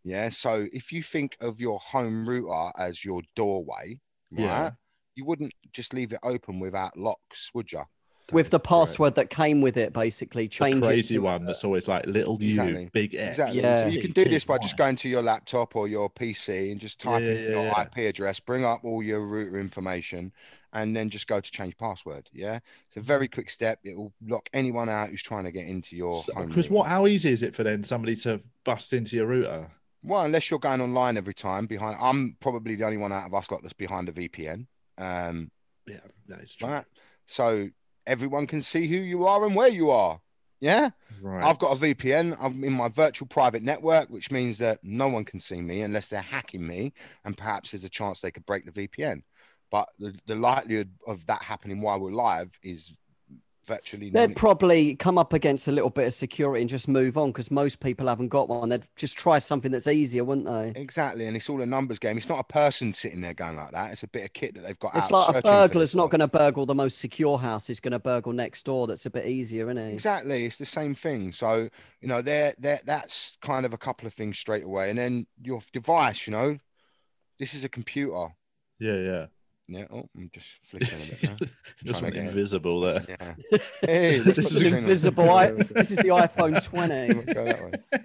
Yeah. So if you think of your home router as your doorway, right, Yeah. you wouldn't just leave it open without locks, would you? with the That is correct. password that came with it, basically. the Change crazy it. to- one that's always like little U, Exactly. big X. Exactly. Yeah. So you can do this by just going to your laptop or your PC and just type Yeah, in yeah, your yeah. IP address, bring up all your router information, and then just go to change password. Yeah. It's a very quick step. It will lock anyone out who's trying to get into your home. Because what? How easy is it for then somebody to bust into your router? Well, unless you're going online every time behind, I'm probably the only one out of us lot that's behind a VPN. Um, Yeah, that is true. right. So everyone can see who you are and where you are. Yeah. Right. I've got a VPN. I'm in my virtual private network, which means that no one can see me unless they're hacking me, and perhaps there's a chance they could break the VPN. But the, the likelihood of that happening while we're live is virtually They'd none. probably come up against a little bit of security and just move on because most people haven't got one. They'd just try something that's easier, wouldn't they? Exactly, and it's all a numbers game. It's not a person sitting there going like that. It's a bit of kit that they've got. It's out like a searching for burglar's not going to burgle the most secure house. He's going to burgle next door. That's a bit easier, isn't it? Exactly, it's the same thing. So you know, there, there, that's kind of a couple of things straight away, and then your device. You know, this is a computer. Yeah, yeah. Yeah. Oh, I'm just flicking a bit now. [LAUGHS] Just Trying went to get it. invisible there. Yeah. [LAUGHS] Hey, This is at an the invisible. I, this is the iPhone [LAUGHS] 20. Go that way.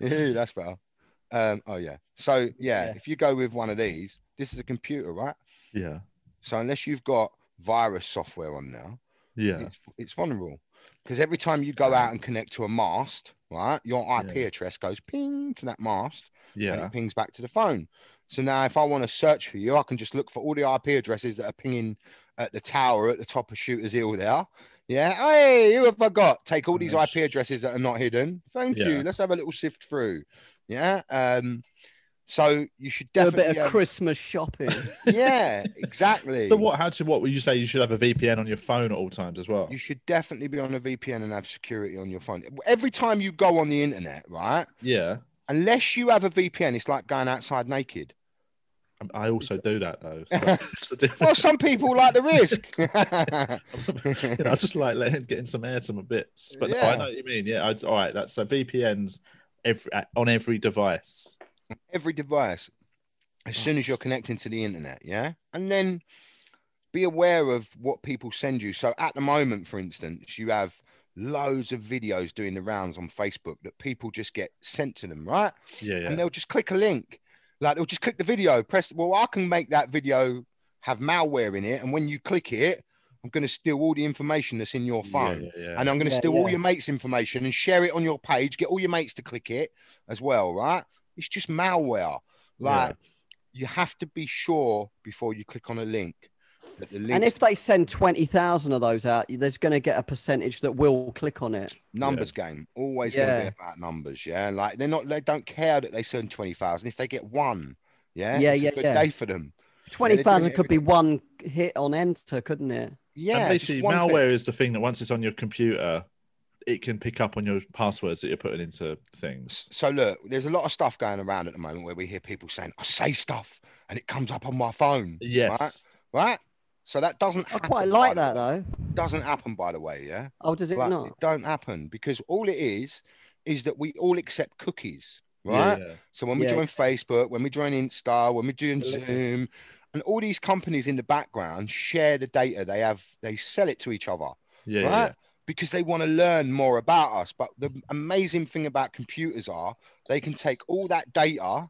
Yeah, that's better. Um, oh yeah. So yeah, Yeah. if you go with one of these, this is a computer, right? Yeah, So unless you've got virus software on there, yeah. it's, it's vulnerable. Because every time you go out and connect to a mast, right, your IP Yeah. address goes ping to that mast and Yeah, it pings back to the phone. So now if I want to search for you, I can just look for all the IP addresses that are pinging at the tower at the top of Shooter's Hill there. Yeah. Hey, who have I got? Take all these IP addresses that are not hidden. Thank Yeah. you. Let's have a little sift through. Yeah. Um, so you should definitely Do a definitely bit of have- Christmas shopping. [LAUGHS] yeah, exactly. So what? How to? What would you say? You should have a VPN on your phone at all times as well. You should definitely be on a VPN and have security on your phone. Every time you go on the internet, right? Yeah, Unless you have a VPN, it's like going outside naked. Um, I also do that though. So [LAUGHS] a Well, some people like the risk. [LAUGHS] you know, I just like letting getting some air, some bits. But no, I know what you mean. Yeah, I, all right. That's so VPNs every on every device. Every device, as soon as you're connecting to the internet, yeah, and then be aware of what people send you. So at the moment, for instance, you have loads of videos doing the rounds on Facebook that people just get sent to them, right? Yeah, yeah, and they'll just click a link. Like they'll just click the video, press. Well, I can make that video have malware in it, and when you click it, I'm going to steal all the information that's in your phone, Yeah, yeah, yeah. and I'm going to Yeah, steal all your mates' information and share it on your page. Get all your mates to click it as well, right? It's just malware. Like Yeah. you have to be sure before you click on a link that the link and if they send 20,000 of those out, there's going to get a percentage that will click on it. numbers game always going to be about numbers yeah like they're not they don't care that they send 20,000 if they get one yeah Yeah, it's yeah, a good yeah. day for them 20,000 it could be one hit on enter, couldn't it? yeah and basically, one thing. malware is the thing that once it's on your computer, it can pick up on your passwords that you're putting into things. so look there's a lot of stuff going around at the moment where we hear people saying i say stuff and it comes up on my phone Yes. right so that doesn't I quite like that though. doesn't happen by the way yeah Oh, does it Like, not? it don't happen because all it is is that we all accept cookies right yeah. So when we Yeah. join Facebook, when we join Insta, when we join. Zoom, and all these companies in the background share the data they have, they sell it to each other, Yeah, yeah, right? Because they want to learn more about us. But the amazing thing about computers are they can take all that data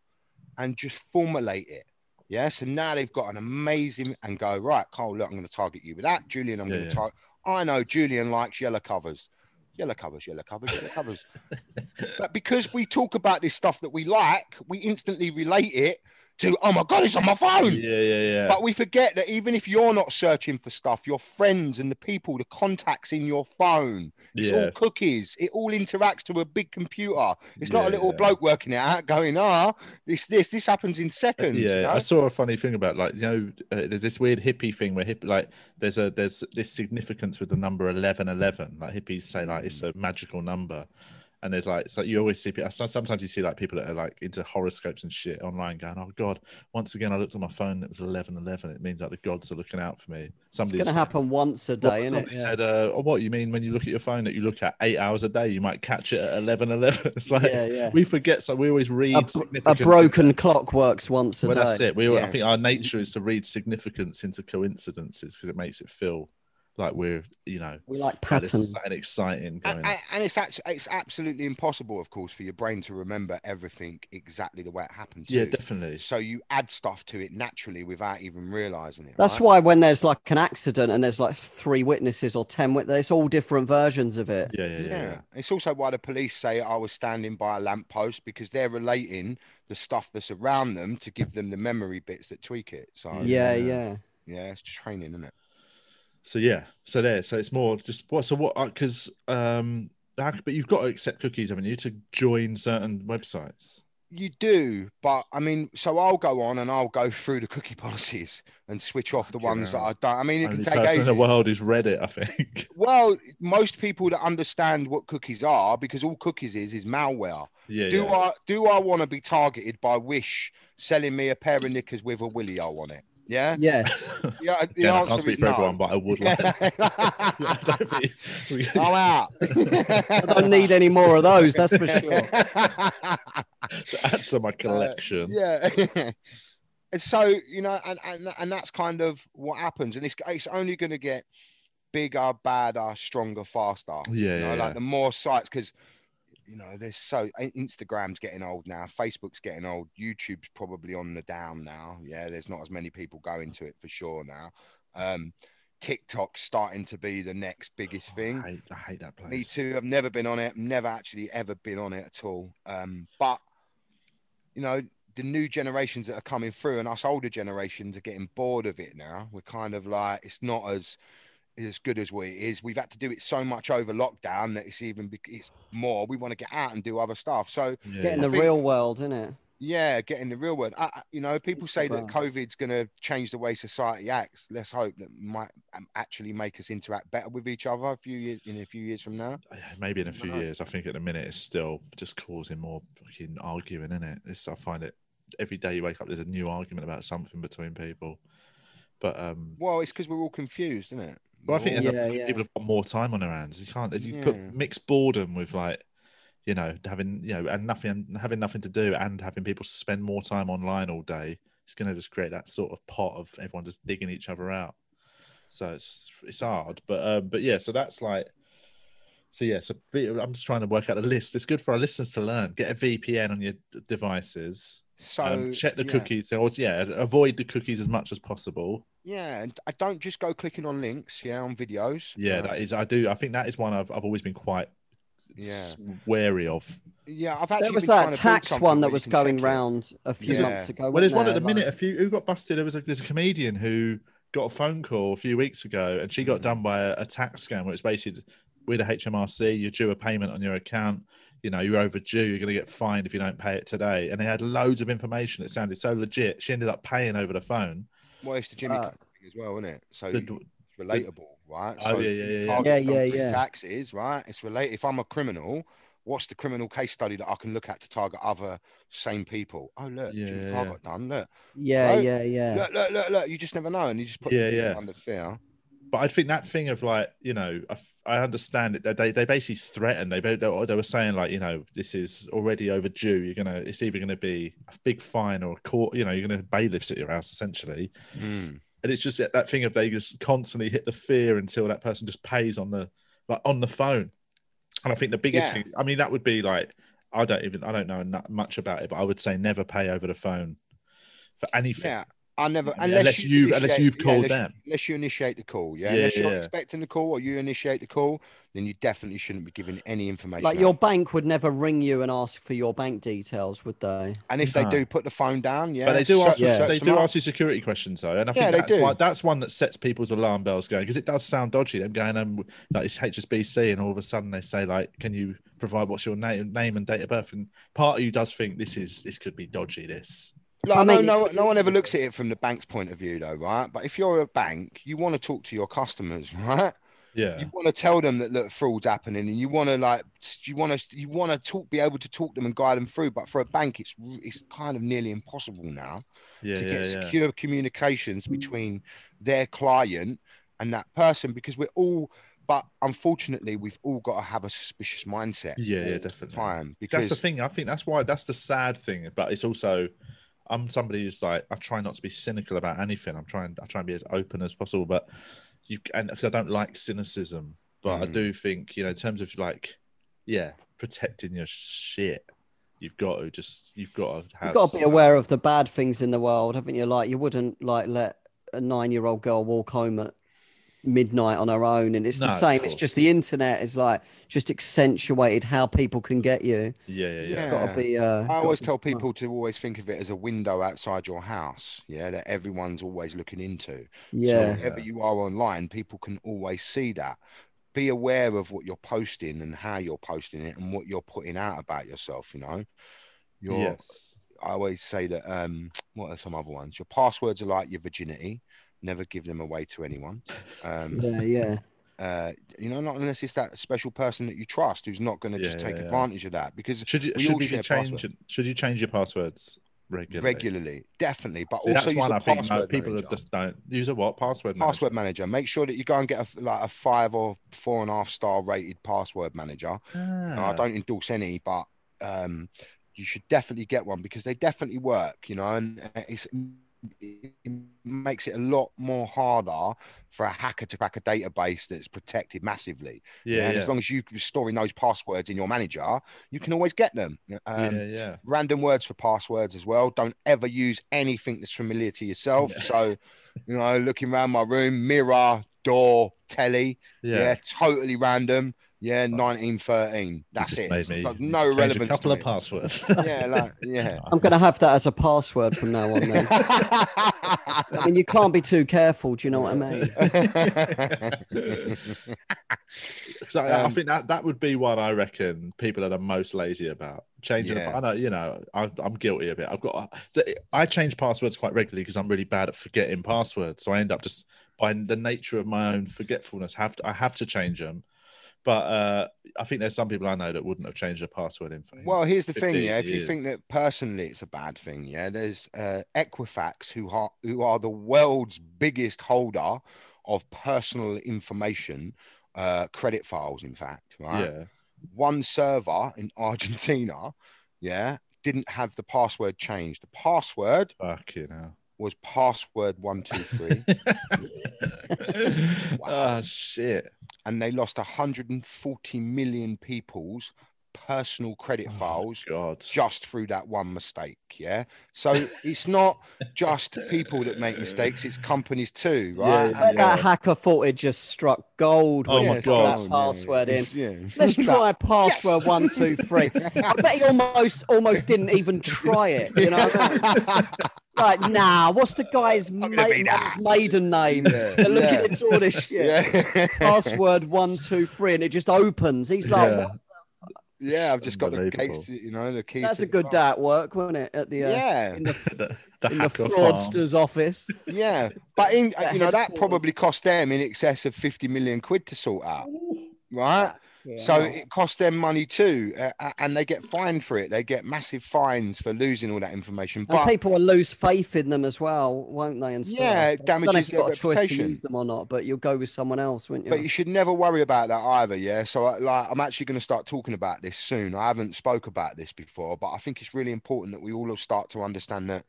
and just formulate it. Yeah. So now they've got an amazing and go, right, Cole. look, I'm going to target you with that. Julian, I'm Yeah, going to target. I know Julian likes yellow covers. Yellow covers, yellow covers, yellow covers. [LAUGHS] but because we talk about this stuff that we like, we instantly relate it to oh my god, it's on my phone. Yeah, yeah, yeah. But we forget that even if you're not searching for stuff, your friends and the people, the contacts in your phone, it's all cookies. It all interacts to a big computer. It's not Yeah, a little yeah. bloke working it out going, ah, this, this, this happens in seconds. you Yeah, know? I saw a funny thing about like you know, uh, there's this weird hippie thing where hip like there's a there's this significance with the number eleven eleven. Like hippies say like it's a magical number, and there's like so you always see people. Sometimes you see like people that are like into horoscopes and shit online going, "Oh God, once again I looked on my phone, and it was eleven eleven. It means like the gods are looking out for me." It's going to happen once a day, isn't it? Said, uh, oh, "What do you mean when you look at your phone that you look at eight hours a day? You might catch it at eleven eleven. [LAUGHS] It's like Yeah, yeah. we forget, so we always read A, a broken clock works once a well, day. that's it. We, I think our nature is to read significance into coincidences because it makes it feel like we're, you know, We like like this patterns. is something exciting going. And, and- and it's actually it's absolutely impossible, of course, for your brain to remember everything exactly the way it happened. To. yeah, definitely. So you add stuff to it naturally without even realizing it. That's right? why when there's like an accident and there's like three witnesses or ten witnesses, it's all different versions of it. Yeah, yeah, yeah. Yeah. yeah. It's also why the police say I was standing by a lamppost because they're relating the stuff that's around them to give them the memory bits that tweak it. So Yeah, Yeah. yeah. yeah, it's training, isn't it? So yeah, so there. So it's more just what. So what? Because um, how- but you've got to accept cookies, haven't you, to join certain websites? You do, but I mean, so I'll go on and I'll go through the cookie [LAUGHS] policies and switch off the ones that. I don't. I mean, it Only can take person in the ages. world is Reddit, I think. [LAUGHS] Well, most people that understand what cookies are, because all cookies is is malware. yeah, do yeah. I do I want to be targeted by Wish selling me a pair of knickers with a willy o on it? Yeah. Yes. [LAUGHS] Yeah. The Yeah, I can't speak for no. everyone, but I would like. Yeah, I don't think we- I'm out. [LAUGHS] I don't need any more of those, that's for sure. [LAUGHS] to add to my uh, collection. yeah. so you know, and, and and that's kind of what happens, and it's it's only going to get bigger, badder, stronger, faster. Yeah, you know, yeah, like yeah. the more sites because. You know, there's so Instagram's getting old now. Facebook's getting old. YouTube's probably on the down now. Yeah, there's not as many people going to it for sure now. Um, TikTok's starting to be the next biggest thing. I hate, I hate that place. Me too. I've never been on it. Never actually ever been on it at all. Um, but you know, the new generations that are coming through, and us older generations are getting bored of it now. We're kind of like, it's not as as good as we is, We've had to do it so much over lockdown that it's even it's more. We want to get out and do other stuff. So Yeah, Get in the think- real world, isn't it? yeah, get in the real world. I, I- you know, people say that COVID's going to change the way society acts. Let's hope that might um, actually make us interact better with each other a few years in a few years from now. maybe in a few No. years. I think at the minute it's still just causing more fucking arguing, in it? This I find it every day you wake up, there's a new argument about something between people. But um, Well, it's because we're all confused, isn't it? Well, I think We're there's a- Yeah, yeah. people have got more time on their hands. You can't you Yeah. put mix boredom with like you know having you know and nothing having nothing to do and having people spend more time online all day. It's going to just create that sort of pot of everyone just digging each other out. So it's it's hard, but um, but yeah. So that's like so yeah. So v- I'm just trying to work out a list. It's good for our listeners to learn. Get a VPN on your d- devices. so um, check the yeah. cookies. Or yeah, avoid the cookies as much as possible. Yeah, and I don't just go clicking on links. Yeah, on videos. Yeah, that is. I do. I think that is one I've I've always been quite Yeah. wary of. yeah. I've actually There was been that to tax one that was going check round a few Yeah. months ago. Well, there's wasn't one at there? the minute. Like- A few who got busted. There was a there's a comedian who got a phone call a few weeks ago, and she got Mm. done by a, a tax scam where it's basically with a HMRC, you're due a payment on your account. You know, you're overdue. You're going to get fined if you don't pay it today. And they had loads of information. It sounded so legit. She ended up paying over the phone. Well, it's the Jimmy Uh, thing as well, isn't it? So The- it's relatable, right? Oh, so yeah, yeah, yeah, yeah. Yeah, yeah, yeah. Taxes, right? It's related. If I'm a criminal, what's the criminal case study that I can look at to target other same people? Oh, look, Yeah, Jimmy yeah, Carr got done. Look, Yeah, Right? yeah, yeah. look, look, look, look. You just never know, and you just put Yeah, people yeah. under fear. But I think that thing of like, you know, I, I understand it. They- They basically threatened. They they, they were saying like, you know, this is already overdue. You're gonna. It's either gonna be a big fine or a court. You know, you're gonna bailiffs at your house essentially. Mm. and it's just that- that thing of they just constantly hit the fear until that person just pays on the like on the phone and i think the biggest Yeah. thing i mean that would be like i don't even i don't know much about it but i would say never pay over the phone for anything Yeah. I never Yeah, unless, unless you you've- unless you've yeah, called unless them. unless you initiate the call, yeah. Yeah, unless you're yeah. expecting the call or you initiate the call, then you definitely shouldn't be giving any information. Like out. your bank would never ring you and ask for your bank details, would they? and if they do, put the phone down. Yeah, But they do ask you, Yeah. search they do up. ask you security questions though, and I think Yeah, that's do. one that's one that sets people's alarm bells going because it does sound dodgy. Them going um like it's HSBC, and all of a sudden they say like, "Can you provide what's your name, name and date of birth?" And part of you does think this is this could be dodgy. This Like, I I know no, no one ever looks at it from the bank's point of view, though, right? But if you're a bank, you want to talk to your customers, [LAUGHS] right? yeah, You want to tell them that look, fraud's happening, and you want to like, you want to, you want to talk, be able to talk them and guide them through. But for a bank, it's it's kind of nearly impossible now yeah, to yeah, get yeah. secure communications between their client and that person because we're all. But unfortunately, we've all got to have a suspicious mindset. Yeah, yeah, all the definitely. Time That's the thing. I think that's why that's the sad thing. But it's also, I'm somebody who's like, I try not to be cynical about anything. I'm trying, I try and be as open as possible. But you and because I don't like cynicism, but I Mm. do think you know, in terms of like, yeah, protecting your shit, you've got to just, you've got to have. You've got to be aware of the bad things in the world, haven't you? Like you wouldn't like let a nine-year-old girl walk home at midnight on her own, and it's No, the same. It's just the internet is like just accentuated how people can get you. Yeah, yeah, yeah. Yeah. Got to be. Uh, I always be tell smart. people to always think of it as a window outside your house, yeah, that everyone's always looking into. So Yeah, wherever Yeah. you are online, people can always see that. Be aware of what you're posting and how you're posting it and what you're putting out about yourself, you know. Your Yes. I always say that um what are some other ones? Your passwords are like your virginity. Never give them away to anyone. Um [LAUGHS] yeah, yeah. uh you know, not unless it's that special person that you trust who's not gonna just take yeah, yeah. advantage of that because Should you we should all you share change passwords. should you change your passwords regularly? regularly, definitely. But See, also that's use one a I think mo- people manager. just don't use a what password manager? password manager. Make sure that you go and get a like a five or four and a half star rated password manager. Now, I Ah. don't endorse any, but um, you should definitely get one because they definitely work. You know, and uh, it's it makes it a lot more harder for a hacker to crack a database that's protected massively. Yeah, and yeah. as long as you're storing those passwords in your manager, you can always get them. Um, yeah, yeah. random words for passwords as well. Don't ever use anything that's familiar to yourself. Yeah. So, you know, looking around my room, mirror, door, telly, yeah, Yeah. totally random. Yeah, 1913. That's it. made It's me got you no just changed relevance. A couple to of me. passwords. [LAUGHS] Yeah, like, yeah. [LAUGHS] I'm gonna have that as a password from now on. Then I mean, you can't be too careful. Do you know what I mean? [LAUGHS] Because I, I Um, think that that would be what I reckon people are the most lazy about changing. Yeah. I know, you know, I, I'm guilty of it. I've got, I change passwords quite regularly because I'm really bad at forgetting passwords. So I end up just by the nature of my own forgetfulness, have to, I have to change them. But uh, I think there's some people I know that wouldn't have changed their password in. Well, here's the thing, yeah. If you think that personally it's a bad thing, yeah, there's uh, Equifax who are who are the world's biggest holder of personal information, uh, credit files, in fact, right? yeah, One server in [LAUGHS] Argentina, yeah, didn't have the password changed. The password fuck you know. Was password one two three, [LAUGHS] Ah shit. and they lost 140 million people's personal credit Oh, files God. just through that one mistake. Yeah. So it's not just people that make mistakes, it's companies too, [LAUGHS] right? Yeah, And- That hacker thought it just struck gold Oh when my he it's put God. that yeah, password in. yeah. Let's [LAUGHS] try password Yes. one two three. [LAUGHS] I bet he almost almost didn't even try it. You know, what I mean? like nah. What's the guy's ma- Not gonna be mum's that. maiden name? Yeah, They're looking yeah. into all this shit. Yeah. Password one two three, and it just opens. He's like, Yeah. "What? Yeah, I've just got the Unbelievable. case, you know, the keys. "That's a good car. day at work, wasn't it?" At the uh, Yeah, in the, [LAUGHS] the, the in the hacker farm. fraudster's office. yeah, but in [LAUGHS] you know that probably cost them in excess of fifty million quid to sort out, right? So Yeah. it costs them money too, uh, uh, and they get fined for it. They get massive fines for losing all that information. And But people will lose faith in them as well, won't they? And stuff. Yeah, it I don't know damages if you've got their a choice to reputation. use them or not, but you'll go with someone else, wouldn't you? but you should never worry about that either. Yeah. So I- like, I'm actually going to start talking about this soon. I haven't spoke about this before, but I think it's really important that we all start to understand that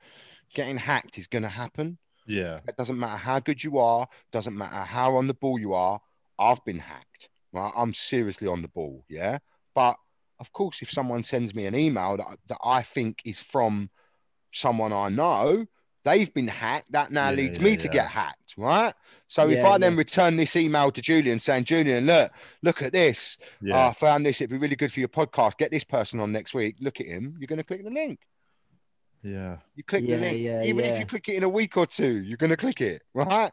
getting hacked is going to happen. Yeah. It doesn't matter how good you are, doesn't matter how on the ball you are. I've been hacked. Right? I'm seriously on the ball. Yeah. But of course, if someone sends me an email that, that I think is from someone I know, they've been hacked. That now Yeah, leads yeah, me to get hacked, right? So if Yeah, I then return this email to Julian saying, Julian, look, look at this. Yeah. I found this. It'd be really good for your podcast. Get this person on next week. Look at him. You're going to click the link. yeah. You click Yeah, the link. yeah, Even if you click it in a week or two, you're going to click it, right?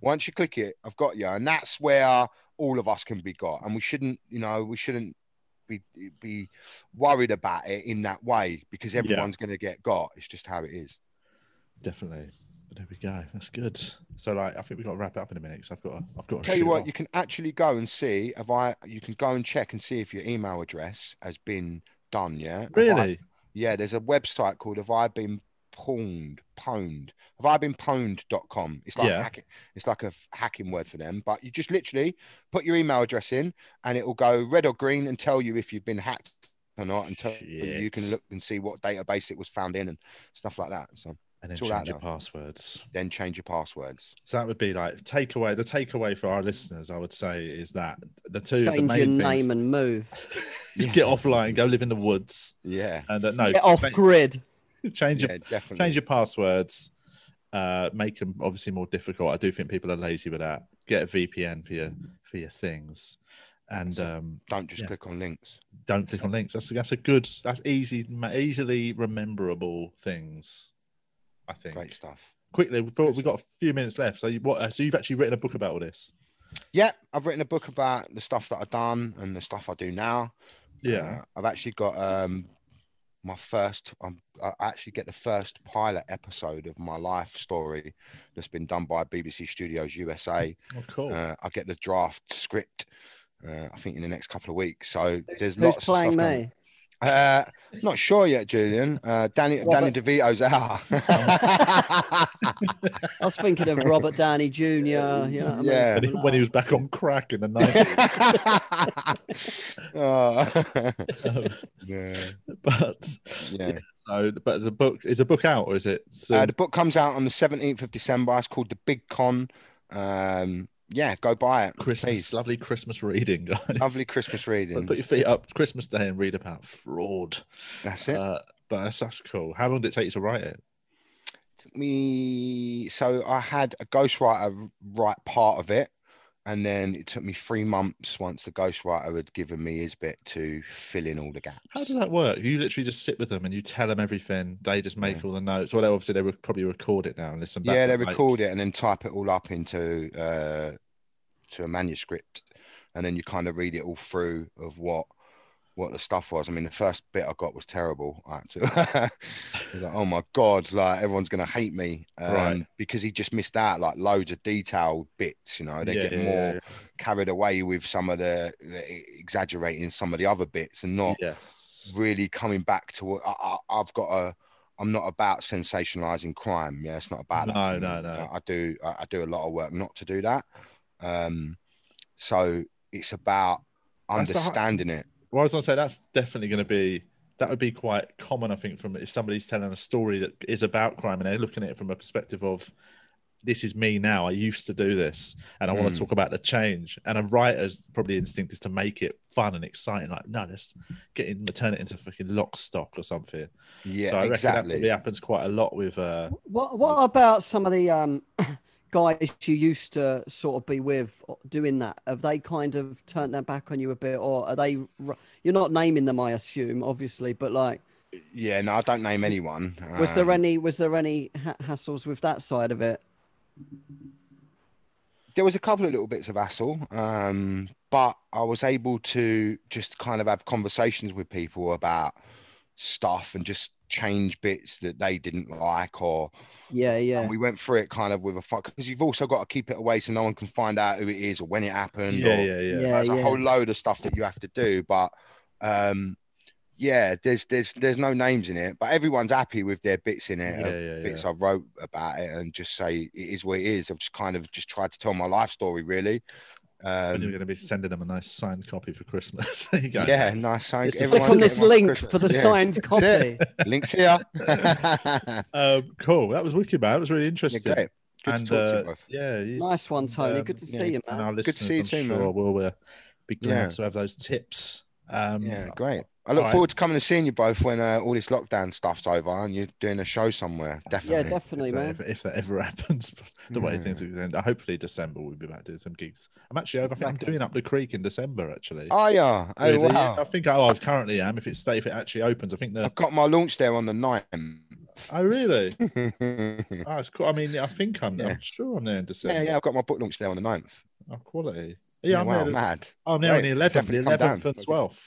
Once you click it, I've got you. And that's where all of us can be got. And we shouldn't, you know, we shouldn't be be worried about it in that way because everyone's going to get got. It's just how it is. Definitely. But there we go. That's good. So like, I think we've got to wrap it up in a minute because I've got to, I've got to Tell you what, off. you can actually go and see if I. You can go and check and see if your email address has been done. Yeah. Have I- Really? yeah. There's a website called Have I Been Pwned? Pwned. Have I Been Pwned.com. It's like Yeah. hacking. It's like a f- hacking word for them. But you just literally put your email address in, and it will go red or green and tell you if you've been hacked or not, and tell you you can look and see what database it was found in and stuff like that. So And then It's all out change your passwords. then change your passwords. So that would be like takeaway. The takeaway for our listeners, I would say, is that the two the Change your main name things and move. [LAUGHS] is Yeah. get offline, go live in the woods, Yeah. and uh, no, Get off cha- grid. [LAUGHS] change your Definitely. change your passwords. Uh, make them obviously more difficult. I do think people are lazy with that. Get a VPN for your for your things, and um, Don't just Yeah. click on links. don't click on links. That's that's a good. That's easy, easily rememberable things. I think. Great stuff. Quickly, we've got, we've got a few minutes left. So you, what? uh, So you've actually written a book about all this? Yeah, I've written a book about the stuff that I've done and the stuff I do now. Yeah. Uh, I've actually got um my first um, I actually get the first pilot episode of my life story that's been done by BBC Studios USA. Oh, cool. Uh, I get the draft script uh, I think in the next couple of weeks. So there's Who's lots of playing stuff me? Uh, not sure yet, Julian. Uh, Danny Danny DeVito's out. [LAUGHS] [LAUGHS] I was thinking of Robert Downey Jr. You know what I mean? Yeah. when, he, when he was back on crack in the [LAUGHS] night. Oh. yeah, but yeah. so, but the book is a book out or is it? Uh, the book comes out on the 17th of December. It's called The Big Con. Um, yeah, go buy it. Christmas, please. lovely Christmas reading, [LAUGHS] guys. Lovely Christmas reading. Put your feet up Christmas Day and read about fraud. That's it. Uh, but that's, that's cool. How long did it take you to write it? Took me so I had a ghostwriter write part of it, and then it took me three months once the ghostwriter had given me his bit to fill in all the gaps. How does that work? You literally just sit with them and you tell them everything. They just make Yeah. all the notes. Well, they obviously they would probably record it now and listen back. yeah, they like, record it and then type it all up into uh, to a manuscript, and then you kind of read it all through of what what the stuff was. I mean, the first bit I got was terrible. I had to, [LAUGHS] I was like, oh my god, like everyone's gonna hate me, um, Right. Because he just missed out like loads of detailed bits. You know, they yeah, get yeah, more yeah, carried away with some of the, the exaggerating some of the other bits and not Yes. really coming back to what I, I, I've got a. I'm not about sensationalizing crime. Yeah, it's not about that. No, no, no. I, do. I, do a lot of work not to do that. Um, so it's about That's a hi- understanding it. Well, I was going to say that's definitely going to be that would be quite common, I think, from if somebody's telling a story that is about crime and they're looking at it from a perspective of this is me now. I used to do this, and I want Mm. to talk about the change. And a writer's probably instinct is to make it fun and exciting. Like, no, let's get in, turn it into fucking lock stock or something. Yeah, so I reckon that probably happens quite a lot with. uh What What about some of the um, guys you used to sort of be with doing that? Have they kind of turned their back on you a bit, or are they? You're not naming them, I assume, obviously, but like, Yeah, no, I don't name anyone. was there Um, any was there any ha- hassles with that side of it? there was a couple of little bits of hassle, um, but I was able to just kind of have conversations with people about stuff and just change bits that they didn't like or Yeah, yeah, and we went through it kind of with a fuck because you've also got to keep it away so no one can find out who it is or when it happened yeah, or yeah, yeah, yeah, there's a whole load of stuff that you have to do but um yeah there's there's there's no names in it but everyone's happy with their bits in it Yeah, of yeah, bits i wrote about it and just say it is what it is. I've just kind of just tried to tell my life story really And you're um going to be sending them a nice signed copy for Christmas. [LAUGHS] there you go. yeah nice sign It's Click on this link Christmas. for the Yeah. signed copy. [LAUGHS] links here [LAUGHS] Um, cool. That was wicked, man. That was really yeah, interesting. great good and to talk to uh, you both yeah, Nice one, Tony. um, Good to yeah, see you, man. Good to see you I'm too, sure, man. will uh, be glad Yeah. to have those tips. Um, yeah great I look Alright. forward to coming and seeing you both when uh, all this lockdown stuff's over and you're doing a show somewhere. Definitely. Yeah, Definitely. definitely, if, that, man. if, if that ever [LAUGHS] happens, the way Yeah. things are going, hopefully December we'll be back doing some gigs. I'm actually over. I think I'm doing up the creek in December. Actually, Oh yeah. Oh Really? wow. I think oh, I currently am. If it stay, if it actually opens, I think the. I've got my launch there on the 9th. Oh really? yeah, [LAUGHS] Oh, it's cool. I mean, I think I'm. Yeah. I'm sure I'm there in December. Yeah, yeah, I've got my book launch there on the 9th. Oh, quality. Yeah, I'm wow, there. mad. I'm there on Great. the 11th, the 11th down. and 12th.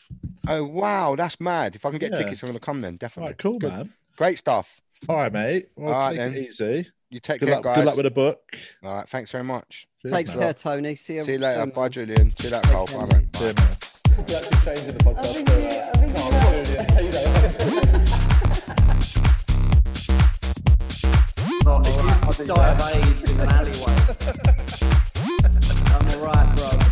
Oh wow, that's mad. If I can get Yeah. tickets, I'm gonna come then, definitely. right, cool, Good. man. Great stuff. All right, mate. Well, All right, take then. it easy. You take Good care, luck. guys. Good luck with the book. All right, thanks very much. Cheers, Take care, Tony. See you. See you later. soon, Bye. Julian. See you later, Carl. Bye, mate. See you, mate. We're actually changing the podcast to uh, Carl and Julian. You know, [LAUGHS] Not, it used to die of AIDS in an alleyway right, bro.